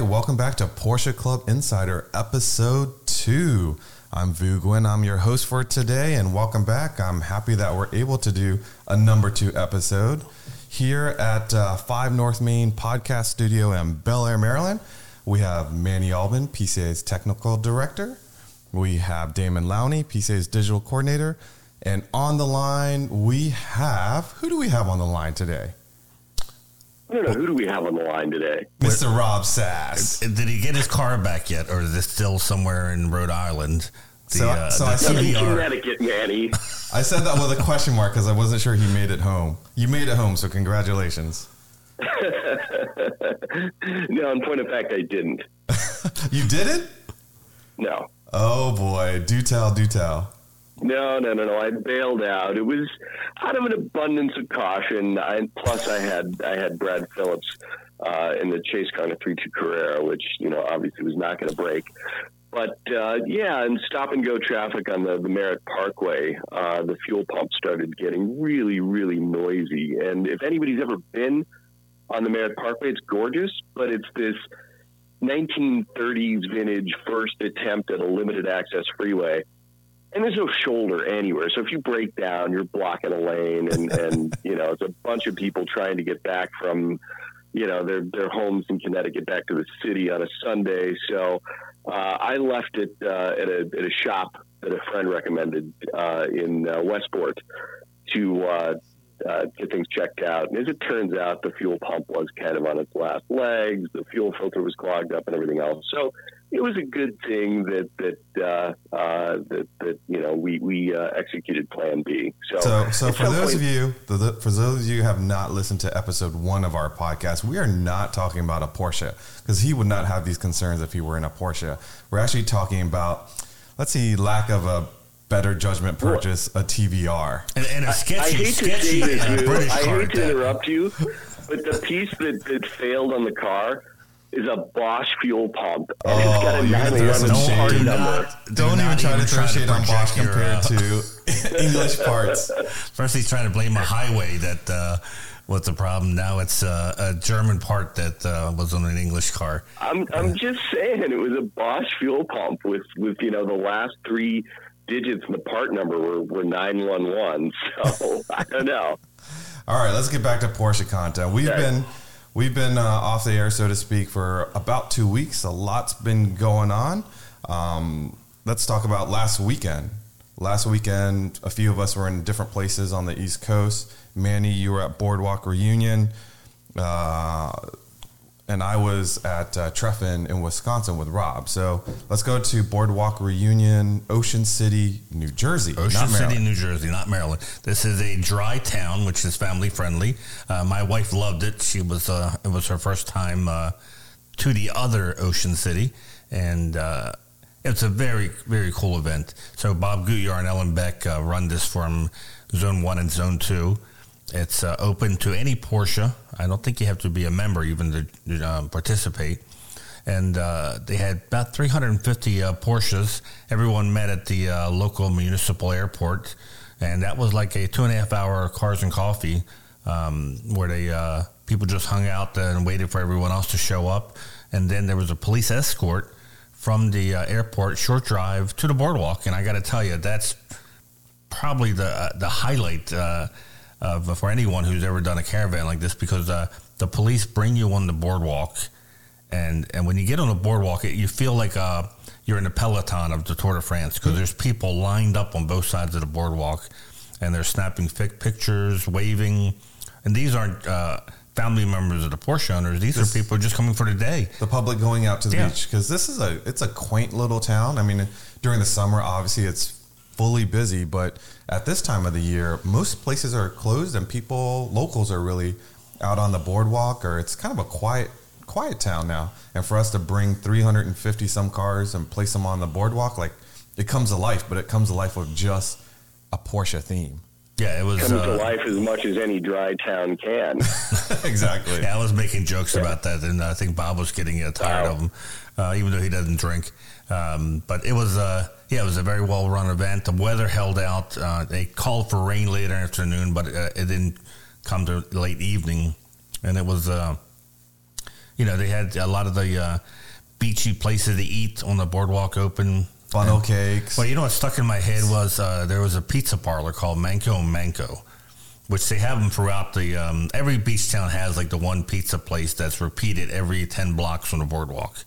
right, welcome back to Porsche Club Insider episode two. I'm Vu. I'm your host for today, and welcome back. I'm happy that we're able to do a number two episode here at uh, 5 North Main Podcast Studio in Bel Air, Maryland. We have Manny Albin, PCA's technical director. We have Damon Lowney, PCA's digital coordinator. And on the line, we have who do we have on the line today? I don't know who do we have on the line today. Mr. Rob Sass. Did he get his car back yet, or is it still somewhere in Rhode Island? The, So- uh, so the I see I'm in TVR. Connecticut, Manny. I said that with a question mark because I wasn't sure he made it home. You made it home, so congratulations. no, in point of fact, I didn't. You did it? No. Oh boy, do tell, do tell. No, no, no, no. I bailed out. It was out of an abundance of caution. Plus, I had I had Brad Phillips uh, in the Chase a three two Carrera, which you know obviously was not going to break. But uh, yeah, and stop and go traffic on the, the Merritt Parkway, uh, the fuel pump started getting really, really noisy. And if anybody's ever been on the Merritt Parkway, it's gorgeous, but it's this 1930s vintage first attempt at a limited access freeway. And there's no shoulder anywhere. So if you break down, you're blocking a lane and, and you know, it's a bunch of people trying to get back from, you know, their their homes in Connecticut back to the city on a Sunday. So uh, I left it uh, at a at a shop that a friend recommended uh, in uh, Westport to uh, uh, get things checked out. And as it turns out, the fuel pump was kind of on its last legs. The fuel filter was clogged up and everything else. So it was a good thing that that uh, uh, that, that you know we we uh, executed Plan B. So So, so for those point- of you, the, the- for those of you who have not listened to episode one of our podcast, we are not talking about a Porsche because he would not have these concerns if he were in a Porsche. We're actually talking about, let's see, lack of a better judgment purchase, a TVR. and, and a I sketchy, hate to sketchy say this, British I car hate to that. interrupt you, but the piece that, that failed on the car is a Bosch fuel pump, and it's got Oh, a you're gonna throw some 911 shade. part Do number. not- do Don't even not try to even throw shade on Bosch compared uh, to English parts. First, he's trying to blame a highway that uh, was the problem. Now it's uh, a German part that uh, was on an English car. I'm I'm just saying it was a Bosch fuel pump with with you know the last three digits in the part number were were nine one one. So I don't know. All right, let's get back to Porsche content. We've Okay. been we've been uh, off the air, so to speak, for about two weeks. A lot's been going on. Um, let's talk about last weekend. Last weekend, a few of us were in different places on the East Coast. Manny, you were at Boardwalk Reunion, uh, and I was at uh, Treffen in Wisconsin with Rob. So let's go to Boardwalk Reunion, Ocean City, New Jersey. Ocean. City, New Jersey, not Maryland. This is a dry town, which is family friendly. Uh, my wife loved it. She was uh, it was her first time uh, to the other Ocean City, and uh, it's a very very cool event. So Bob Gutjahr and Ellen Beck uh, run this from Zone One and Zone Two. It's uh, open to any Porsche. I don't think you have to be a member even to um, participate and uh, they had about 350 uh, Porsches. Everyone met at the uh, local municipal airport, and that was like a two and a half hour cars and coffee, um, where they uh, people just hung out and waited for everyone else to show up, and then there was a police escort from the uh, airport, short drive to the boardwalk, and I got to tell you, that's probably the the highlight uh, for anyone who's ever done a caravan like this because uh, the police bring you on the boardwalk, and and when you get on the boardwalk, it, you feel like uh, you're in the peloton of the Tour de France because there's people lined up on both sides of the boardwalk, and they're snapping fic- pictures, waving, and these aren't. Uh, Family members of the Porsche owners; these This- are people just coming for the day. the public going out to the Yeah. beach because this is a it's a quaint little town. I mean, during the summer, obviously it's fully busy, but at this time of the year, most places are closed and people locals are really out on the boardwalk or it's kind of a quiet quiet town now. And for us to bring 350 some cars and place them on the boardwalk, like it comes to life, but it comes to life with just a Porsche theme. Yeah, it was. Comes to uh, life as much as any dry town can. exactly. Yeah, I was making jokes about that, and I think Bob was getting uh, tired Wow. of them, uh, even though he doesn't drink. Um, but it was, uh, yeah, it was a very well run event. The weather held out. Uh, they called for rain later afternoon, but uh, it didn't come to late evening, and it was. Uh, You know, they had a lot of the uh, beachy places to eat on the boardwalk open. Funnel cakes. Well, you know what stuck in my head was uh, there was a pizza parlor called Manco Manco, which they have them throughout the. Um, every beach town has like the one pizza place that's repeated every ten blocks from the boardwalk.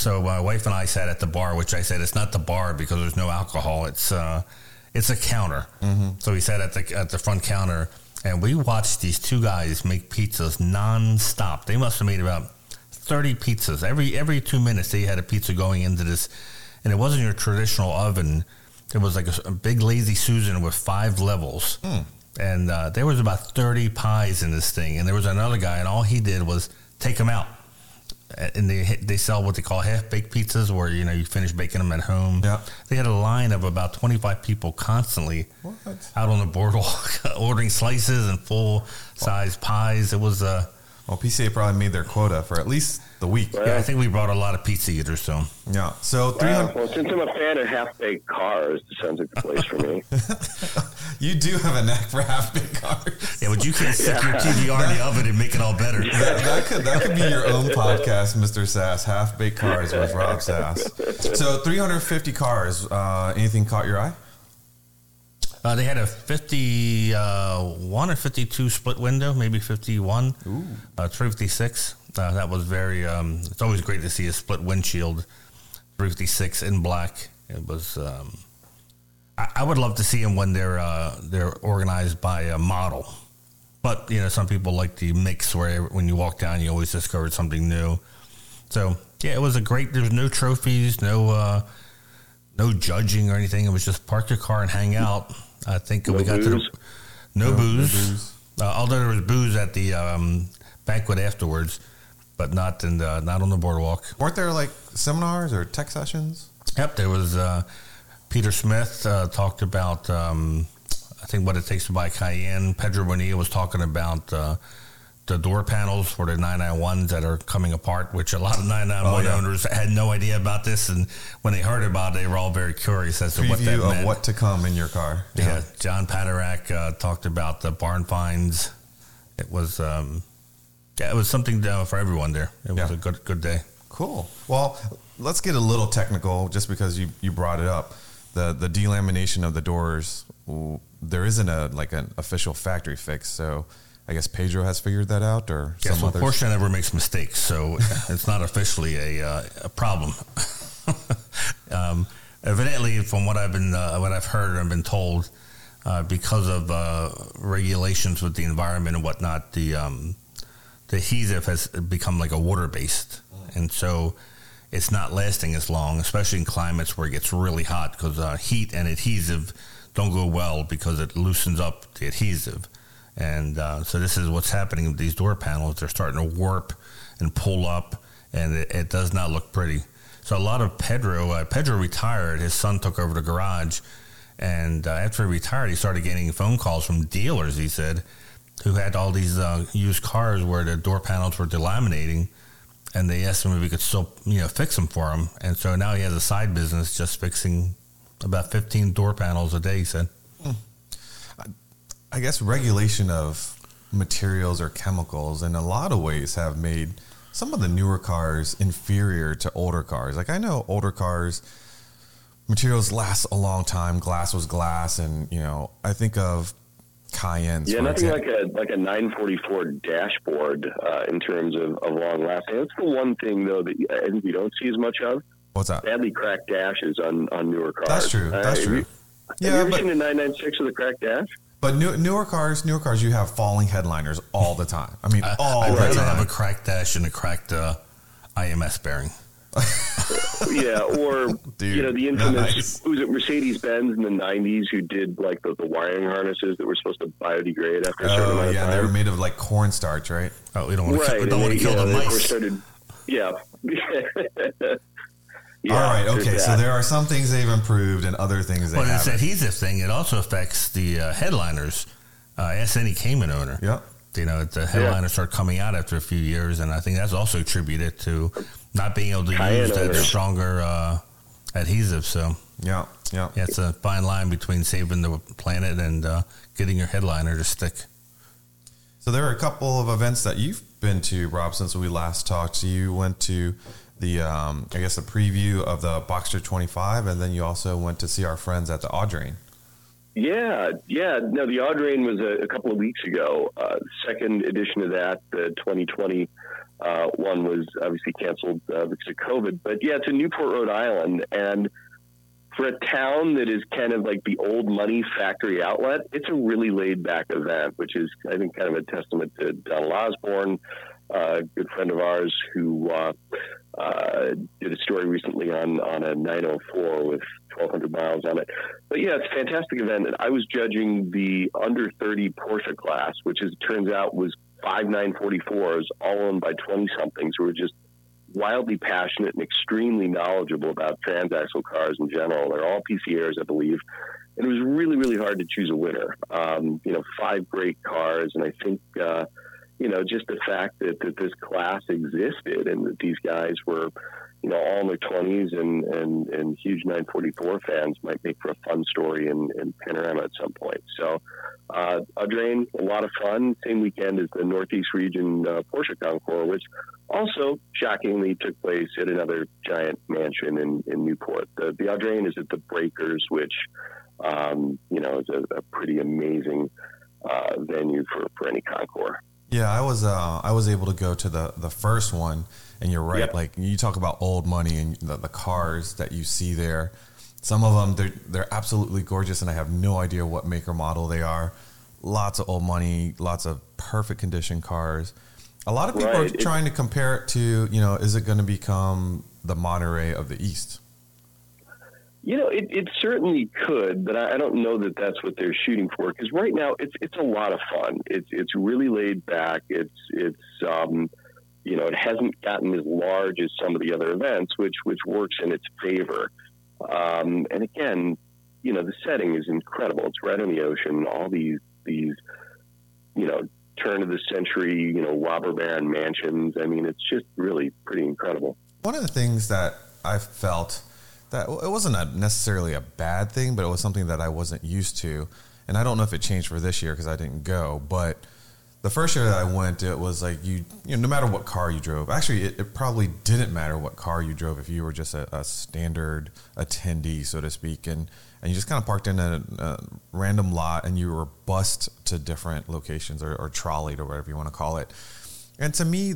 So my wife and I sat at the bar, which I said it's not the bar because there's no alcohol. It's uh, it's a counter. So we sat at the at the front counter and we watched these two guys make pizzas nonstop. They must have made about thirty pizzas every every two minutes. They had a pizza going into this, and it wasn't your traditional oven. It was like a, a big lazy Susan with five levels. And uh, there was about 30 pies in this thing. And there was another guy, and all he did was take them out and they they sell what they call half baked pizzas, where you know you finish baking them at home. Yeah. they had a line of about twenty five people constantly What? out on the boardwalk ordering slices and full size pies. It was uh, Well, PCA probably made their quota for at least the week. yeah, I think we brought a lot of pizza eaters. So Yeah. So three Wow. hundred. Well, since I'm a fan of half baked cars, it sounds like the place for me. You do have a knack for half baked cars. yeah, but you can't stick your TVR in the oven and make it all better. That, that could that could be your own podcast, Mr. Sass. Half baked cars with Rob Sass. So 350 cars. Uh, anything caught your eye? Uh, they had a 51 or 52 split window, maybe 51, uh, 356. Uh, that was very, um, it's always great to see a split windshield, 356 in black. It was, um, I, I would love to see them when they're, uh, they're organized by a model. But, you know, some people like the mix where when you walk down, you always discover something new. So, yeah, it was a great, there's no trophies, no, uh, no judging or anything. It was just park your car and hang out. I think we got booze? to the no, No booze. booze. Uh, although there was booze at the um, banquet afterwards, but not in the not on the boardwalk. Weren't there like seminars or tech sessions? Yep, there was uh, Peter Smith uh, talked about um, I think what it takes to buy Cayenne. Pedro Bonilla was talking about uh, the door panels for the 991s that are coming apart, which a lot of 991 Oh, yeah. owners had no idea about this, and when they heard about it, they were all very curious as to what that Preview meant. of what to come in your car. Yeah, John Paderak uh, talked about the barn finds. It was, um, yeah, it was something uh, for everyone there. It was Yeah. a good, good day. Cool. Well, let's get a little technical, just because you you brought it up. The the delamination of the doors. There isn't a like an official factory fix, so I guess Pedro has figured that out, or some well, others. Porsche never makes mistakes, so it's not officially a, uh, a problem. um, evidently, from what I've been, uh, what I've heard and been told, uh, because of uh, regulations with the environment and whatnot, the um, the adhesive has become like a water based, and so it's not lasting as long, especially in climates where it gets really hot because uh, heat and adhesive don't go well because it loosens up the adhesive. And uh, so this is what's happening with these door panels. They're starting to warp and pull up, and it, it does not look pretty. So a lot of Pedro, uh, Pedro retired. His son took over the garage, and uh, after he retired, he started getting phone calls from dealers. He said, who had all these uh, used cars where the door panels were delaminating, and they asked him if he could still, you know, fix them for him. And so now he has a side business just fixing about 15 door panels a day. He said. I guess regulation of materials or chemicals in a lot of ways have made some of the newer cars inferior to older cars. Like I know older cars materials last a long time. Glass was glass, and you know I think of Cayennes. Yeah, nothing example. like a like a 944 dashboard uh, in terms of, of long lasting. That's the one thing though that I think we don't see as much of. What's that? Badly cracked dashes on, on newer cars. That's true. Uh, That's have true. You, have you Yeah, ever but seen a 996 with a cracked dash? But new, newer cars, newer cars, you have falling headliners all the time. I mean, all I'd the rather time. have a cracked dash and a cracked uh, IMS bearing. yeah, or Dude, you know the infamous nice. who was it Mercedes Benz in the '90s who did like the, the wiring harnesses that were supposed to biodegrade after a certain oh amount of yeah, time. they were made of like cornstarch, right? Oh, we don't want to kill, we don't want they, to kill yeah, the mice. started, yeah. Yeah, all right, okay. So there are some things they've improved and other things they Well, this haven't. adhesive thing, it also affects the uh, headliners. Uh, ask any Cayman owner. Yep. You know, the headliners start coming out after a few years, and I think that's also attributed to not being able to Cayenne use that owners. stronger uh, adhesive. So, Yeah, yeah. yeah, it's a fine line between saving the planet and uh, getting your headliner to stick. So there are a couple of events that you've been to, Rob, since we last talked. You went to the, um, I guess, a preview of the Boxster 25, and then you also went to see our friends at the Audrain. Yeah, yeah. No, the Audrain was a, a couple of weeks ago. Uh, second edition of that, the 2020 uh, one, was obviously canceled uh, because of COVID. But yeah, it's in Newport, Rhode Island, and for a town that is kind of like the old money factory outlet, it's a really laid back event, which is, I think, kind of a testament to Donald Osborne, uh, a good friend of ours who uh, did a story recently on, on a 904 with 1,200 miles on it. But yeah, it's a fantastic event. And I was judging the under 30 Porsche class, which, as it turns out, was five 944s, all owned by 20 somethings who were just wildly passionate and extremely knowledgeable about transaxle cars in general. They're all PCAers, I believe. And it was really, really hard to choose a winner. Um, you know, five great cars. And I think, uh, you know, just the fact that, that this class existed and that these guys were, you know, all in their 20s and, and, and huge 944 fans might make for a fun story in, in Panorama at some point. So, uh, Audrain, a lot of fun. Same weekend as the Northeast Region uh, Porsche Concours, which also shockingly took place at another giant mansion in, in Newport. The, the Audrain is at the Breakers, which, um, you know, is a, a pretty amazing uh, venue for, for any concours. Yeah, I was uh, I was able to go to the the first one, and you're right. Yep. Like you talk about old money and the, the cars that you see there. Some of them they're they're absolutely gorgeous, and I have no idea what make or model they are. Lots of old money, lots of perfect condition cars. A lot of people right. are trying to compare it to you know, is it going to become the Monterey of the East? You know, it, it certainly could, but I, I don't know that that's what they're shooting for. Because right now, it's it's a lot of fun. It's it's really laid back. It's it's um, you know, it hasn't gotten as large as some of the other events, which which works in its favor. Um, and again, you know, the setting is incredible. It's right on the ocean. All these these you know turn of the century, you know, robber baron mansions. I mean, it's just really pretty incredible. One of the things that I've felt that it wasn't a necessarily a bad thing, but it was something that I wasn't used to. And I don't know if it changed for this year because I didn't go, but the first year that I went, it was like you, you know, no matter what car you drove. Actually, it, it probably didn't matter what car you drove if you were just a, a standard attendee, so to speak, and and you just kind of parked in a, a random lot and you were bussed to different locations or, or trolleyed or whatever you want to call it. And to me,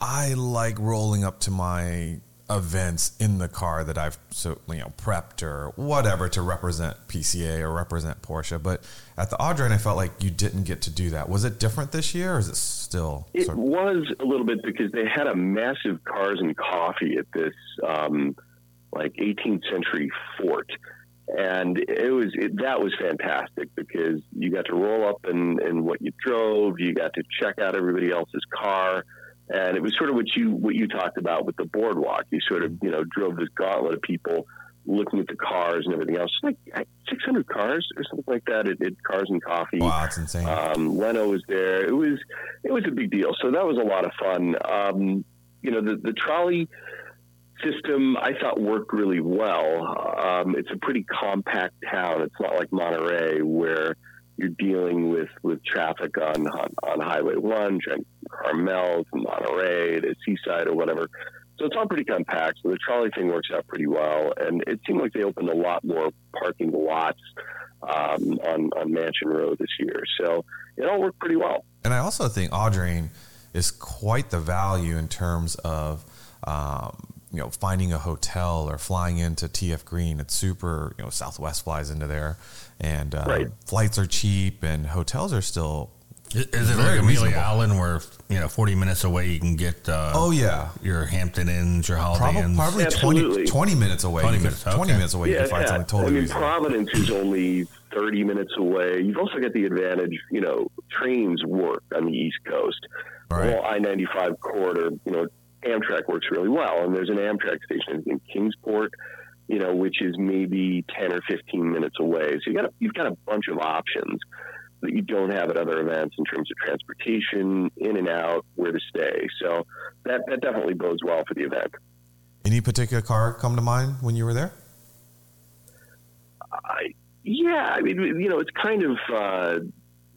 I like rolling up to my events in the car that I've so you know prepped or whatever to represent PCA or represent Porsche. But at the Audrain, I felt like you didn't get to do that. Was it different this year, or is it still? It of- was a little bit because they had a massive cars and coffee at this um, like 18th century fort. And it was it, that was fantastic because you got to roll up in, in what you drove, you got to check out everybody else's car, and it was sort of what you what you talked about with the boardwalk. You sort of you know drove this gauntlet of people looking at the cars and everything else. Like 600 cars or something like that at, at Cars and Coffee. Wow, that's insane. Um, Leno was there. It was it was a big deal. So that was a lot of fun. Um, you know, the the trolley system I thought worked really well. Um, it's a pretty compact town. It's not like Monterey where you're dealing with, with traffic on, on, on Highway 1, from Carmel to Monterey to Seaside or whatever. So it's all pretty compact. So the trolley thing works out pretty well. And it seemed like they opened a lot more parking lots um, on, on Mansion Road this year. So it all worked pretty well. And I also think Audrain is quite the value in terms of um, you know finding a hotel or flying into TF Green. It's super. You know, Southwest flies into there, and uh, right. flights are cheap, and hotels are still. Is, is it like Amelia reasonable. Island, where you know forty minutes away you can get? Uh, oh yeah, your Hampton Inns, your Holiday probably, Inns. Probably 20, 20, minutes away. 20 minutes, okay. 20 minutes away, yeah, you can find yeah. something totally. I mean, reasonable. Providence is only thirty minutes away. You've also got the advantage, you know, trains work on the East Coast. Right. The whole I ninety five corridor, you know, Amtrak works really well. And there's an Amtrak station in Kingsport, you know, which is maybe 10 or 15 minutes away. So you got a, you've got a bunch of options that you don't have at other events in terms of transportation, in and out, where to stay. So that, that definitely bodes well for the event. Any particular car come to mind when you were there? I, yeah, I mean, you know, it's kind of, uh,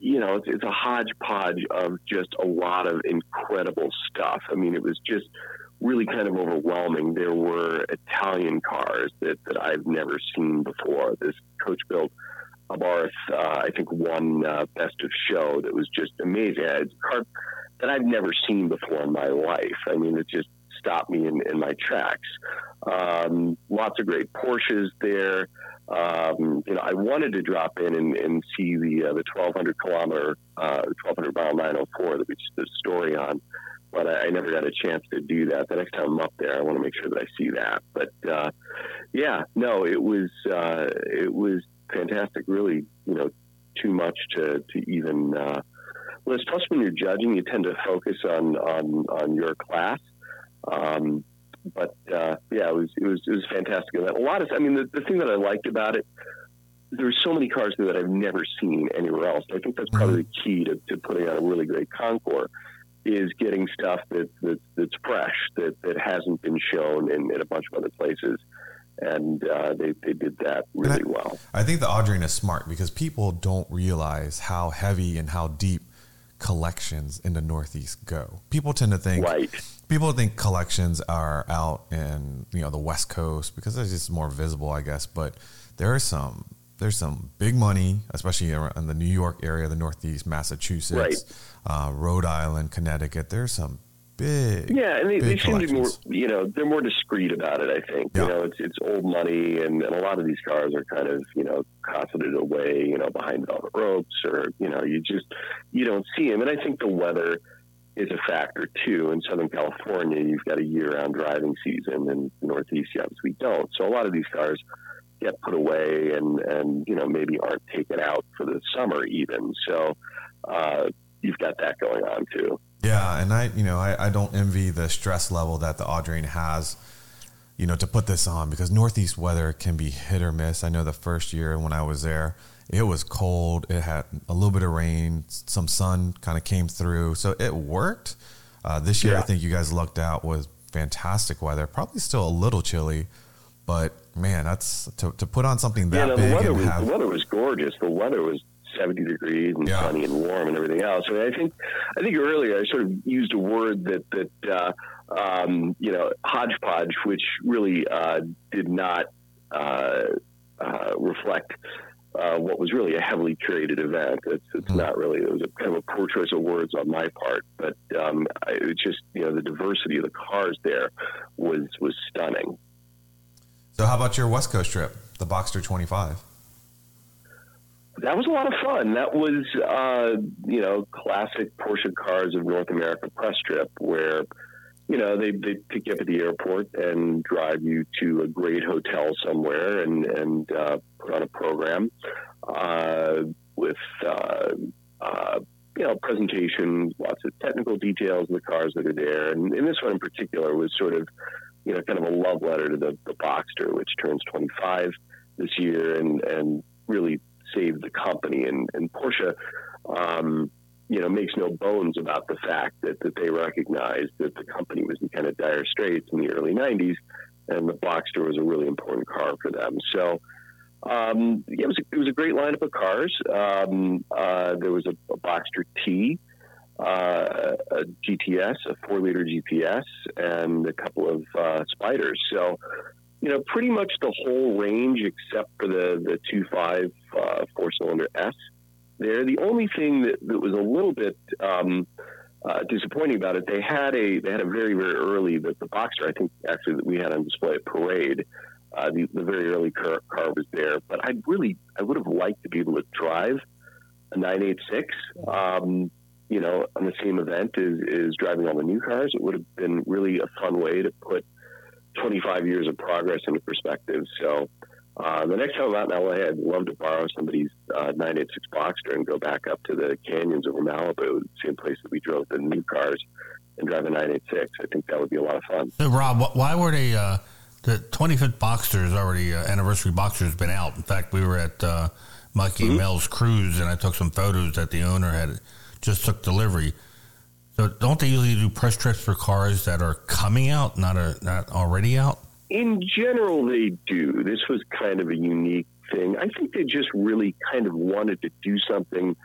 you know, it's, it's a hodgepodge of just a lot of incredible stuff. I mean, it was just really kind of overwhelming. There were Italian cars that, that I've never seen before. This coach built Abarth, uh, I think, won uh, Best of Show that was just amazing. It's a car that I've never seen before in my life. I mean, it just stopped me in, in my tracks. Um, lots of great Porsches there. Um, you know, I wanted to drop in and, and see the uh, the 1200 kilometer, uh, 1200 mile 904 that we just did a story on, but I, I never got a chance to do that. The next time I'm up there, I want to make sure that I see that. But uh, yeah, no, it was uh, it was fantastic. Really, you know, too much to to even. Uh, well, it's tough when you're judging. You tend to focus on on on your class. Um, but uh, yeah, it was it was it was fantastic. A lot of I mean, the, the thing that I liked about it, there's so many cars there that I've never seen anywhere else. I think that's probably the key to, to putting on a really great concours is getting stuff that, that that's fresh that that hasn't been shown in, in a bunch of other places. And uh, they, they did that really I, well. I think the Audrain is smart because people don't realize how heavy and how deep collections in the Northeast go. People tend to think right people think collections are out in you know the West Coast because it's just more visible, I guess. But there are some there's some big money, especially in the New York area, the Northeast, Massachusetts, right. uh, Rhode Island, Connecticut. There's some big yeah, and they, they seem to be more you know they're more discreet about it. I think yeah. you know it's it's old money, and, and a lot of these cars are kind of you know cosseted away, you know, behind velvet ropes, or you know you just you don't see them. And I think the weather is a factor too. In Southern California, you've got a year-round driving season, and Northeast, you obviously don't. So a lot of these cars get put away, and and you know maybe aren't taken out for the summer even. So uh, you've got that going on too. Yeah, and I you know I, I don't envy the stress level that the Audrain has. You know, to put this on because Northeast weather can be hit or miss. I know the first year when I was there, it was cold. It had a little bit of rain. Some sun kind of came through, so it worked. Uh, this year, yeah. I think you guys lucked out with fantastic weather. Probably still a little chilly, but man, that's to, to put on something that yeah, no, big. The weather, was, have, the weather was gorgeous. The weather was 70 degrees and yeah. sunny and warm and everything else. I, mean, I think I think earlier I sort of used a word that that uh, um, you know hodgepodge, which really uh, did not uh, uh reflect uh, what was really a heavily curated event. It's, it's mm-hmm. not really. It was a kind of a poor choice of words on my part, but um, I, it just you know the diversity of the cars there was was stunning. So, how about your West Coast trip, the Boxster 25? That was a lot of fun. That was, uh, you know, classic Porsche Cars of North America press trip where you know, they they pick you up at the airport and drive you to a great hotel somewhere and and uh, put on a program uh, with uh, uh, you know presentation, lots of technical details of the cars that are there, and, and, this one in particular was sort of you know kind of a love letter to the, the Boxster, which turns 25 this year, and and really saved the company and and Porsche. Um, you know, makes no bones about the fact that, that they recognized that the company was in kind of dire straits in the early 90s, and the Boxster was a really important car for them. So, um, yeah, it was, a, it was a great lineup of cars. Um, uh, there was a, a Boxster T, uh, a GTS, a four liter GTS, and a couple of uh, Spyders. So, you know, pretty much the whole range except for the the two five uh, four cylinder S there. The only thing that, that was a little bit um, uh, disappointing about it, they had a they had a very very early the, the Boxster I think actually that we had on display at Parade. Uh, the, the very early car, car was there, but I really I would have liked to be able to drive a 986. Um, you know, on the same event as is driving all the new cars. It would have been really a fun way to put 25 years of progress into perspective. So uh, the next time I'm out in LA, I'd love to borrow somebody's uh, 986 Boxster and go back up to the canyons over Malibu, same place that we drove the new cars, and drive a 986. I think that would be a lot of fun. So, Rob, why were they? Uh, the 25th Boxster is already uh, anniversary Boxster has been out. In fact, we were at uh, Mikey mm-hmm. Mel's cruise, and I took some photos that the owner had just took delivery. So, don't they usually do press trips for cars that are coming out, not are not already out? In general, they do. This was kind of a unique thing. I think they just really kind of wanted to do something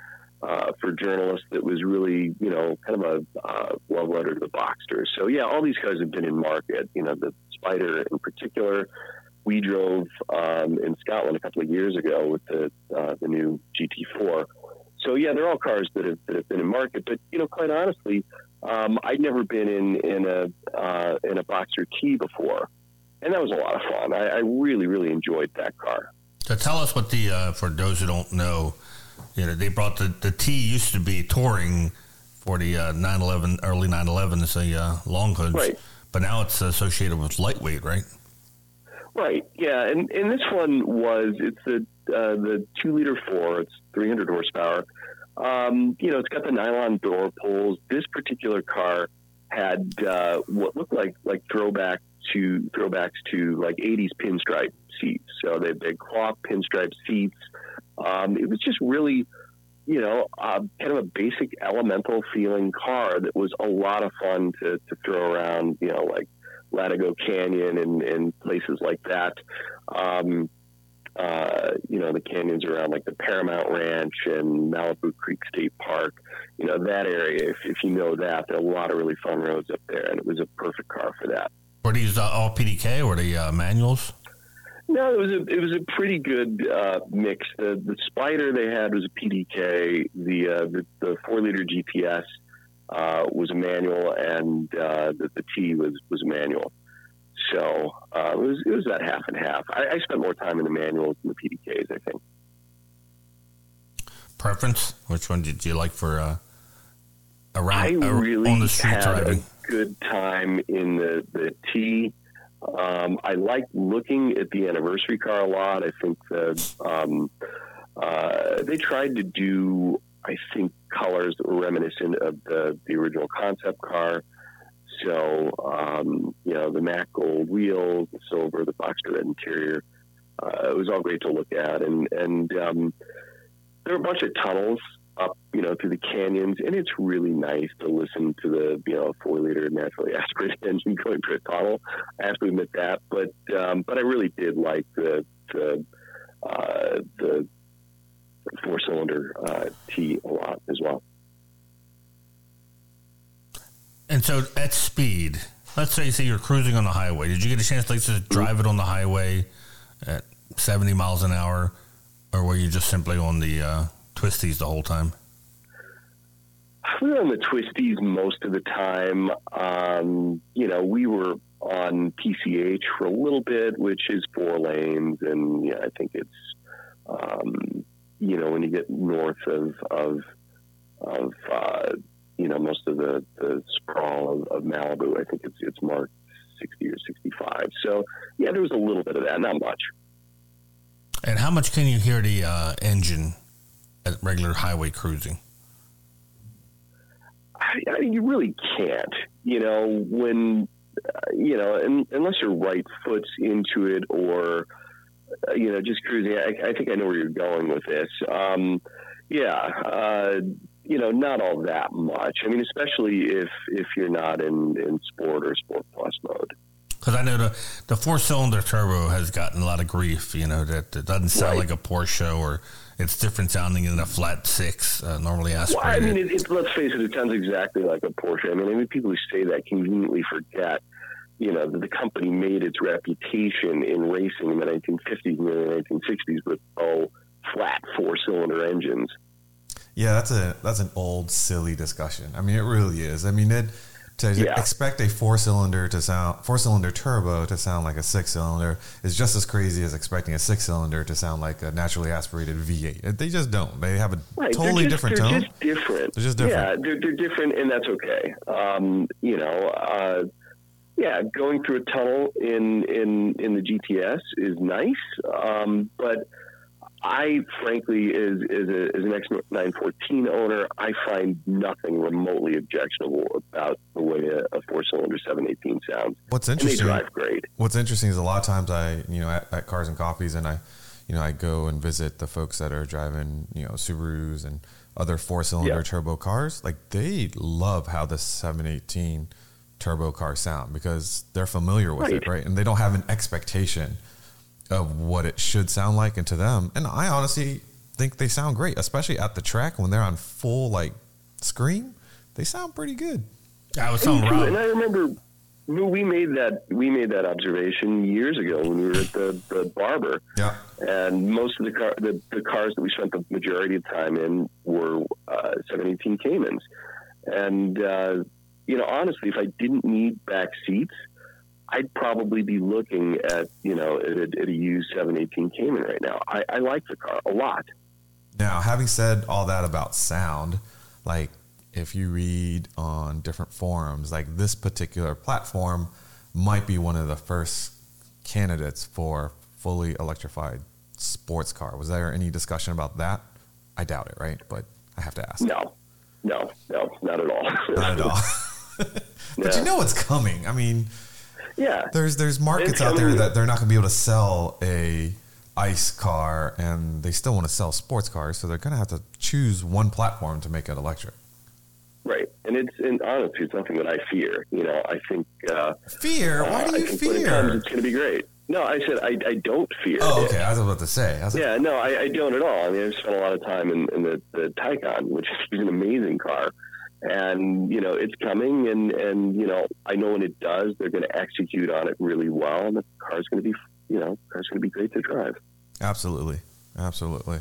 uh, for journalists that was really, you know, kind of a uh, love letter to the Boxster. So yeah, all these cars have been in market. You know, the Spyder in particular. We drove um, in Scotland a couple of years ago with the uh, the new GT4. So yeah, they're all cars that have that have been in market. But you know, quite honestly, um, I'd never been in in a uh, in a Boxster T before, and that was a lot of fun. I, I really really enjoyed that car. So tell us what the uh, for those who don't know, you know, they brought the the T used to be touring for the uh, 911 early 911s, the uh, long hoods, right. but now it's associated with lightweight, right? Right. Yeah, and and this one was it's the uh, the two liter four. It's 300 horsepower. Um, you know, it's got the nylon door pulls. This particular car had uh, what looked like like throwback to throwbacks to like 80s pinstripe seats. So they had cloth pinstripe seats. Um, it was just really, you know, uh, kind of a basic elemental feeling car that was a lot of fun to, to throw around, you know, like Latigo Canyon and, and places like that. Um, uh, you know, the canyons around like the Paramount Ranch and Malibu Creek State Park, you know, that area, if, if you know that, there are a lot of really fun roads up there, and it was a perfect car for that. Were these uh, all PDK or the uh, manuals? No, it was a it was a pretty good uh, mix. The the Spyder they had was a PDK. The uh, the, the four liter GTS uh, was a manual, and uh, the, the T was was a manual. So uh, it was it was about half and half. I, I spent more time in the manuals than the PDKs. I think. Preference? Which one did you like for uh, around I really on the street driving? Good time in the the T. Um, I like looking at the anniversary car a lot. I think the um, uh, they tried to do, I think, colors that were reminiscent of the the original concept car. So um, you know, the matte gold wheels, the silver, the Boxster red interior. Uh, it was all great to look at, and and um, there were a bunch of tunnels up, you know, through the canyons, and it's really nice to listen to the, you know, four liter naturally aspirated engine going through a tunnel. I have to admit that, but um, but I really did like the the uh, the four cylinder uh, T a lot as well. And so at speed, let's say say you're cruising on the highway. Did you get a chance like, to drive it on the highway at 70 miles an hour, or were you just simply on the uh, twisties the whole time? We were on the twisties most of the time. Um, you know, we were on PCH for a little bit, which is four lanes, and yeah, I think it's um, you know when you get north of of of uh, you know most of the the sprawl of, of Malibu, I think it's it's marked sixty or sixty five. So yeah, there was a little bit of that, not much. And how much can you hear the uh, engine at regular highway cruising? I, I, you really can't. You know, when uh, you know, in, unless your right foot's into it, or uh, you know, just cruising. I, I, think I know where you're going with this. Um, yeah, uh, you know, not all that much. I mean, especially if if you're not in in sport or sport plus mode. Because I know the the four cylinder turbo has gotten a lot of grief. You know that it doesn't sound Right. like a Porsche or it's different sounding than a flat six, uh, normally Well, I mean, it, it, let's face it, it sounds exactly like a Porsche. I mean, I mean, people who say that conveniently forget, you know, that the company made its reputation in racing in the 1950s and the 1960s with oh, flat four-cylinder engines. Yeah, that's a that's an old silly discussion. I mean, it really is. I mean, it to Yeah. expect a four cylinder to sound four cylinder turbo to sound like a six cylinder is just as crazy as expecting a six cylinder to sound like a naturally aspirated V8. They just don't. They have a Right, totally just, different they're tone. just different. They're just different. Yeah, they're, they're different, and that's okay. Um, you know, uh, yeah, going through a tunnel in in in the GTS is nice, um, but I frankly, as as, a, as an X914 owner, I find nothing remotely objectionable about the way a, a four cylinder 718 sounds. What's And they interesting? drive great. What's interesting is a lot of times I, you know, at, at Cars and Coffees, and I, you know, I go and visit the folks that are driving, you know, Subarus and other four cylinder Yeah. turbo cars. Like they love how the 718 turbo car sound because they're familiar with it, Right. right? And they don't have an expectation of what it should sound like. And to them, and I honestly think they sound great, especially at the track when they're on full like screen. They sound pretty good. I was telling And, Rob. and I remember we made that we made that observation years ago when we were at the, the barber, Yeah. and most of the car the, the cars that we spent the majority of time in were uh, 718 Caymans, and uh, you know honestly, if I didn't need back seats. I'd probably be looking at you know at a, at a used 718 Cayman right now. I, I like the car a lot. Now, having said all that about sound, like if you read on different forums, like this particular platform might be one of the first candidates for fully electrified sports car. Was there any discussion about that? I doubt it, right? But I have to ask. No, no, no, not at all. Not at all. but No. you know what's coming. I mean, yeah, there's there's markets out there that they're not going to be able to sell a ice car, and they still want to sell sports cars, so they're going to have to choose one platform to make it electric. right. And it's and honestly, it's nothing that I fear. You know, I think. Uh, Fear? Why uh, do you when comes, fear? it's going to be great. No, I said I, I don't fear. Oh, it. okay. I was about to say. I was like, Yeah, no, I, I don't at all. I mean, I've spent a lot of time in, in the, the Taycan, which is an amazing car. And, you know, it's coming, and, and you know, I know when it does, they're going to execute on it really well, and the car's going to be, you know, car's going to be great to drive. Absolutely, absolutely.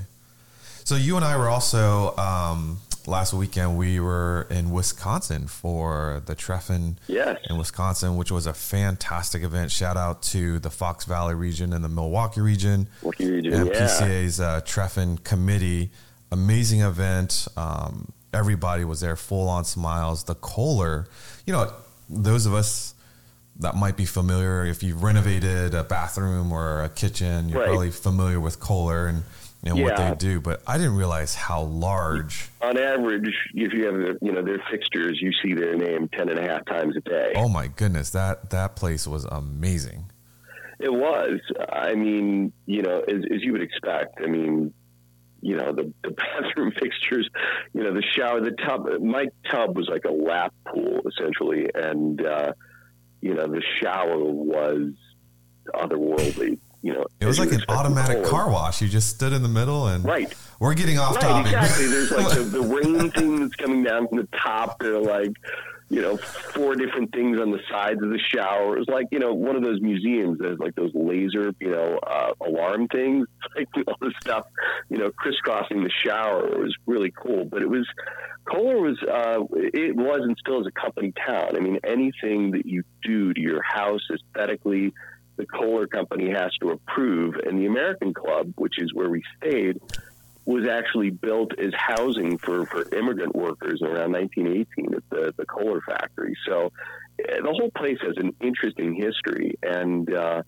So you and I were also um, last weekend. We were in Wisconsin for the Treffen Yes. in Wisconsin, which was a fantastic event. Shout out to the Fox Valley region and the Milwaukee region. Milwaukee region, and yeah. PCA's uh, Treffen committee. Amazing event. Um, everybody was there, full on smiles. The Kohler, you know, those of us that might be familiar, if you've renovated a bathroom or a kitchen, you're Right. probably familiar with Kohler and, and what they do. But I didn't realize how large. On average, if you have, you know, their fixtures, you see their name ten and a half times a day. Oh my goodness, that that place was amazing. It was. I mean, you know, as, as you would expect. I mean, you know, the, the bathroom fixtures, you know, the shower, the tub. My tub was like a lap pool essentially, and uh, you know, the shower was otherworldly. You know, It was like an would expect from automatic Kohler. car wash. You just stood in the middle and Right. we're getting off Right, topic. exactly. There's like the, the rain thing that's coming down from the top. There are like, you know, four different things on the sides of the shower. It was like, you know, one of those museums that has like those laser, you know, uh, alarm things, like all this stuff, you know, crisscrossing the shower. It was really cool. But it was, Kohler was, uh, it was and still is a company town. I mean, anything that you do to your house aesthetically, the Kohler company has to approve. And the American Club, which is where we stayed, was actually built as housing for, for immigrant workers around 1918 at the, the Kohler factory. So eh, the whole place has an interesting history. And, uh,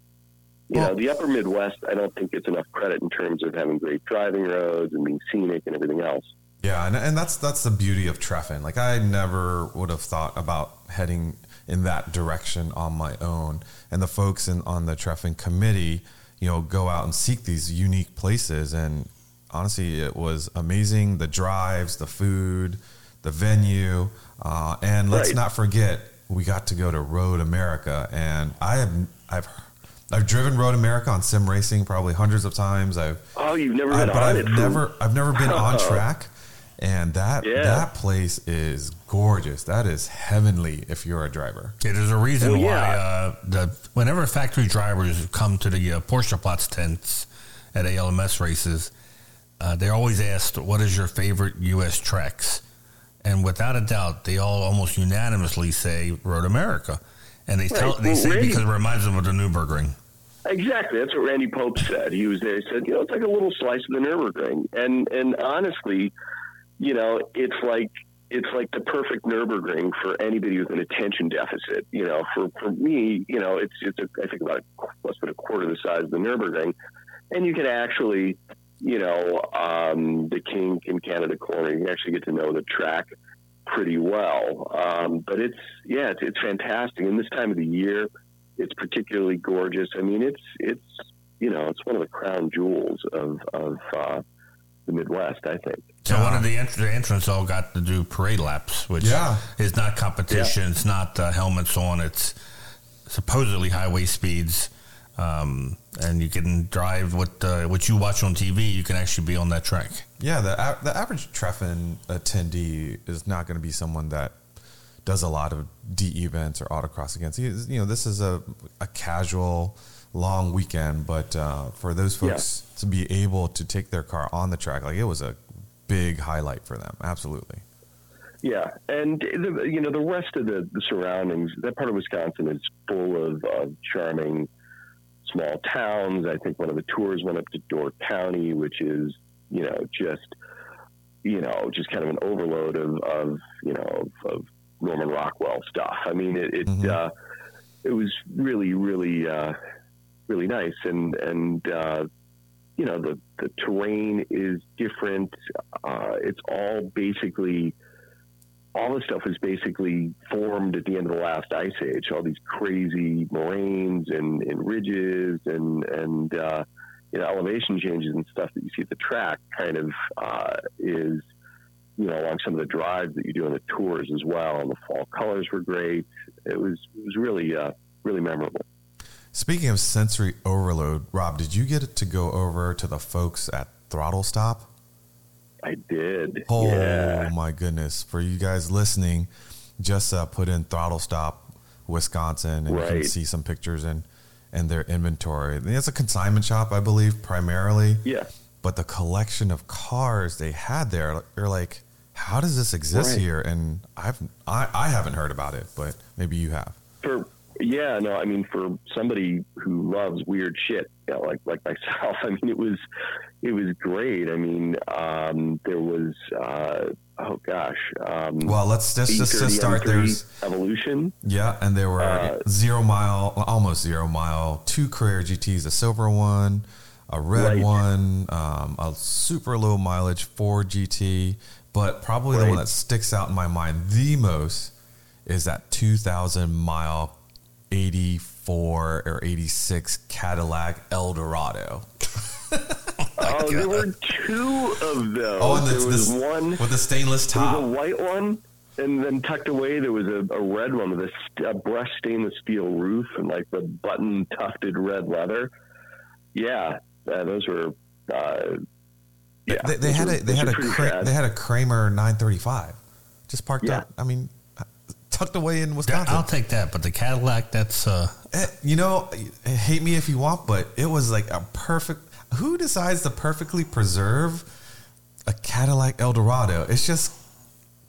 you know, the upper Midwest, I don't think gets enough credit in terms of having great driving roads and being scenic and everything else. Yeah, and, and that's that's the beauty of Treffen. Like I never would have thought about heading in that direction on my own. And the folks in, on the Treffen committee, you know, go out and seek these unique places. And honestly, it was amazing. The drives, the food, the venue, uh, and let's Right. not forget we got to go to Road America. And I have I've I've driven Road America on sim racing probably hundreds of times. I've Oh, you've never I, been but on I've it? for- never I've never been on track, and that Yeah. that place is gorgeous. That is heavenly if you're a driver. Yeah, there's a reason Well, why yeah. uh, the whenever factory drivers come to the uh, Porsche Platz tents at ALMS races, uh, they're always asked, "What is your favorite U.S. tracks?" And without a doubt, they all almost unanimously say Road America, and they tell Right. they Well, say Randy- because it reminds them of the Nürburgring. Exactly. That's what Randy Pobst said. He was there. He said, you know, it's like a little slice of the Nurburgring. And and honestly, you know, it's like it's like the perfect Nurburgring for anybody with an attention deficit. You know, for for me, you know, it's it's a, I think about less than a quarter the size of the Nurburgring, and you can actually, you know, um, the Kink and Canada corner, you actually get to know the track pretty well. Um, but it's yeah, it's, it's fantastic. And this time of the year, it's particularly gorgeous. I mean, it's it's you know, it's one of the crown jewels of of uh, the Midwest. I think. So one of the, ent- the entrants all got to do parade laps, which Yeah. is not competition. It's not uh, helmets on. It's supposedly highway speeds. Um, and you can drive what uh, what you watch on TV. You can actually be on that track. Yeah, the the average Treffen attendee is not going to be someone that does a lot of D events or autocross against. You know, this is a a casual long weekend, but uh, for those folks to be able to take their car on the track, like it was a big highlight for them. Absolutely. Yeah, and the, you know the rest of the, the surroundings. That part of Wisconsin is full of uh, charming small towns. I think one of the tours went up to Door County, which is you know just you know just kind of an overload of, of you know of, of Norman Rockwell stuff. I mean, it it, Mhm. uh, it was really really uh, really nice, and and uh, you know the the terrain is different. Uh, it's all basically all this stuff was basically formed at the end of the last ice age. All these crazy moraines and, and ridges and and uh, you know elevation changes and stuff that you see at the track kind of uh, is you know along some of the drives that you do on the tours as well. And the fall colors were great. It was it was really uh, really memorable. Speaking of sensory overload, Rob, did you get to go over to the folks at Throttle Stop? I did. Oh yeah. my goodness! For you guys listening, just uh, put in Throttle Stop, Wisconsin, and you can see some pictures and and their inventory. It's a consignment shop, I believe, primarily. Yeah. But the collection of cars they had there, you're like, how does this exist Right. here? And I've I, I haven't heard about it, but maybe you have. for yeah no i mean for somebody who loves weird shit you know, like like myself i mean it was it was great i mean um there was uh oh gosh um Well, let's just just, just start. M3 There's evolution Yeah, and there were Uh, zero mile, almost zero mile, two Carrera GTs, a silver one, a red Right. one, um, a super low mileage Ford GT, but probably the one that sticks out in my mind the most is that 2,000 mile 84 or 86 Cadillac Eldorado. oh there were two of those Oh, and there this, was this one with the stainless there was a white one and then tucked away there was a, a red one with a, a brushed stainless steel roof and like the button tufted red leather yeah uh, those were uh yeah, they, they had were- a they had a Kra- they had a Kremer 935 just parked Yeah. up. I mean, tucked away in Yeah, Wisconsin. I'll take that, but the Cadillac, that's uh, Eh, you know, hate me if you want, but it was like a perfect. Who decides to perfectly preserve a Cadillac Eldorado? It's just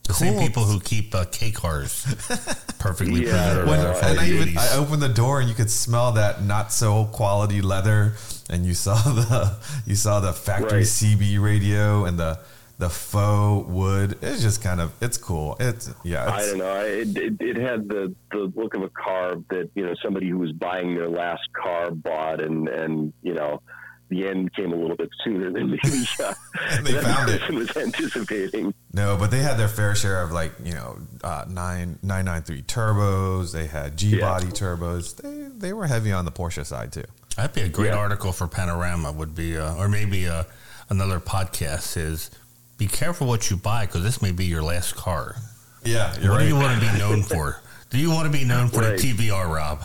the same people who keep uh, K cars perfectly Yeah, preserved. when, and I even 80s. I opened the door and you could smell that not so quality leather, and you saw the you saw the factory Right. CB radio and the the faux wood. It's just kind of it's cool. It's yeah. I don't know. I- It, it, it had the, the look of a car that you know somebody who was buying their last car bought, and and you know the end came a little bit sooner than maybe uh, They that found it. person was anticipating. No, but they had their fair share of like you know uh, nine nine nine three turbos. They had G body turbos. They they were heavy on the Porsche side too. That'd be a great Yeah. article for Panorama. Would be, uh, or maybe uh, another podcast. Is be careful what you buy because this may be your last car. Yeah, what do you want to be known for? Do you want to be known for Right. the TVR, Rob?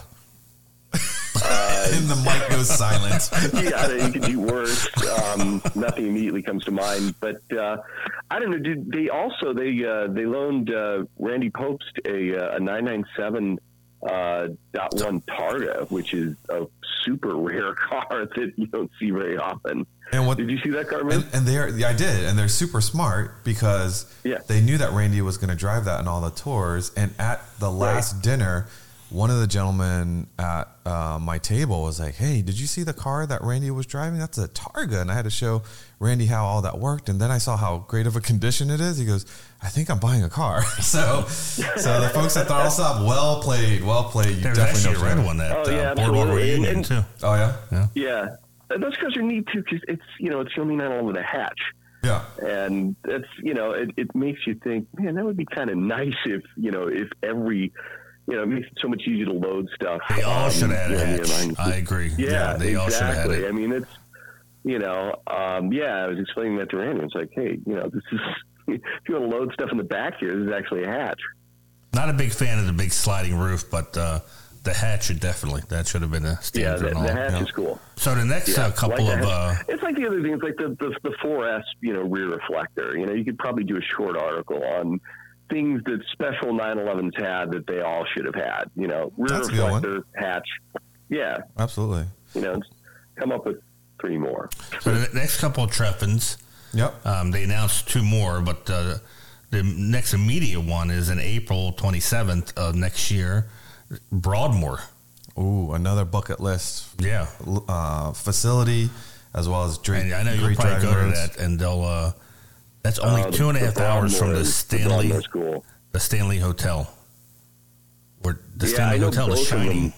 and the mic goes silent. yeah, you could do worse. Um, nothing immediately comes to mind, but uh, I don't know. Did they also they uh, they loaned uh, Randy Pobst a uh, a nine nine seven uh, dot one Targa, which is a super rare car that you don't see very often. And what Did you see that car, man? and, and they're yeah, I did, and they're super smart because Yeah. they knew that Randy was going to drive that in all the tours. And at the last dinner, one of the gentlemen at uh, my table was like, "Hey, did you see the car that Randy was driving? That's a Targa." And I had to show Randy how all that worked, and then I saw how great of a condition it is. He goes, "I think I'm buying a car." so, so the folks at Throttle Stop, well played, well played. You There's definitely actually a know red one that Oh, yeah, uh, Boardwalk absolutely. And- Reunion and- too. Oh yeah, yeah, And those cars are neat too because it's you know it's filming out all over the hatch. yeah. and that's you know it, it makes you think man that would be kind of nice if you know if every you know it makes it so much easier to load stuff They all um, should have had the a hatch. I agree. yeah, they all should have had exactly it. i mean it's you know um, yeah i was explaining that to randy it's like hey you know this is if you want to load stuff in the back here this is actually a hatch Not a big fan of the big sliding roof, but uh, The hat should definitely. That should have been a Yeah, standard. the, and the hatch yeah. is cool. So the next Yeah, uh, couple like of uh, it's like the other things, like the, the the 4S, you know, rear reflector. You know, you could probably do a short article on things that special 911s had that they all should have had. You know, rear That's a good one. reflector, hatch. Yeah, Absolutely. you know, come up with three more. so the next couple of Treffens. Yep. Um, they announced two more, but uh, the next immediate one is in April 27th of next year, Broadmoor. Ooh, another bucket list Yeah, uh, facility, as well as great. and I know you'll great probably go to that, and they'll. Uh, that's only Uh, two and a the half hours from the the Stanley, Broadmoor School. the Stanley Hotel, where the Yeah, Stanley Hotel is both of shining.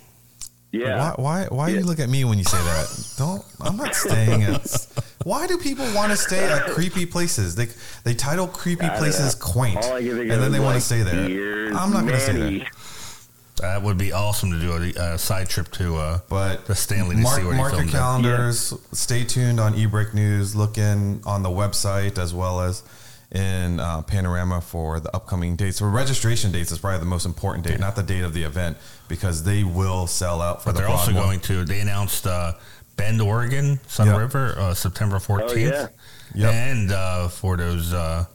Yeah. Why? Why? Why Yeah. you look at me when you say that? Don't. I'm not staying at. Why do people want to stay at creepy places? They they title creepy places know. quaint, All I can think and then is they want to like, stay there. I'm not going to stay Manny. there. That would be awesome to do a, uh side trip to. Uh, But The Stanley to mark, see where they mark your filmed it. calendars. Stay tuned on eBrake News. Look in on the website as well as in uh, Panorama for the upcoming dates. So registration dates is probably the most important date, not the date of the event, because they will sell out for but the. they're also Broadmoor. going to. They announced uh, Bend, Oregon, Sun Yep. River, uh, September 14th. Oh, yeah. Yep. And uh, for those uh,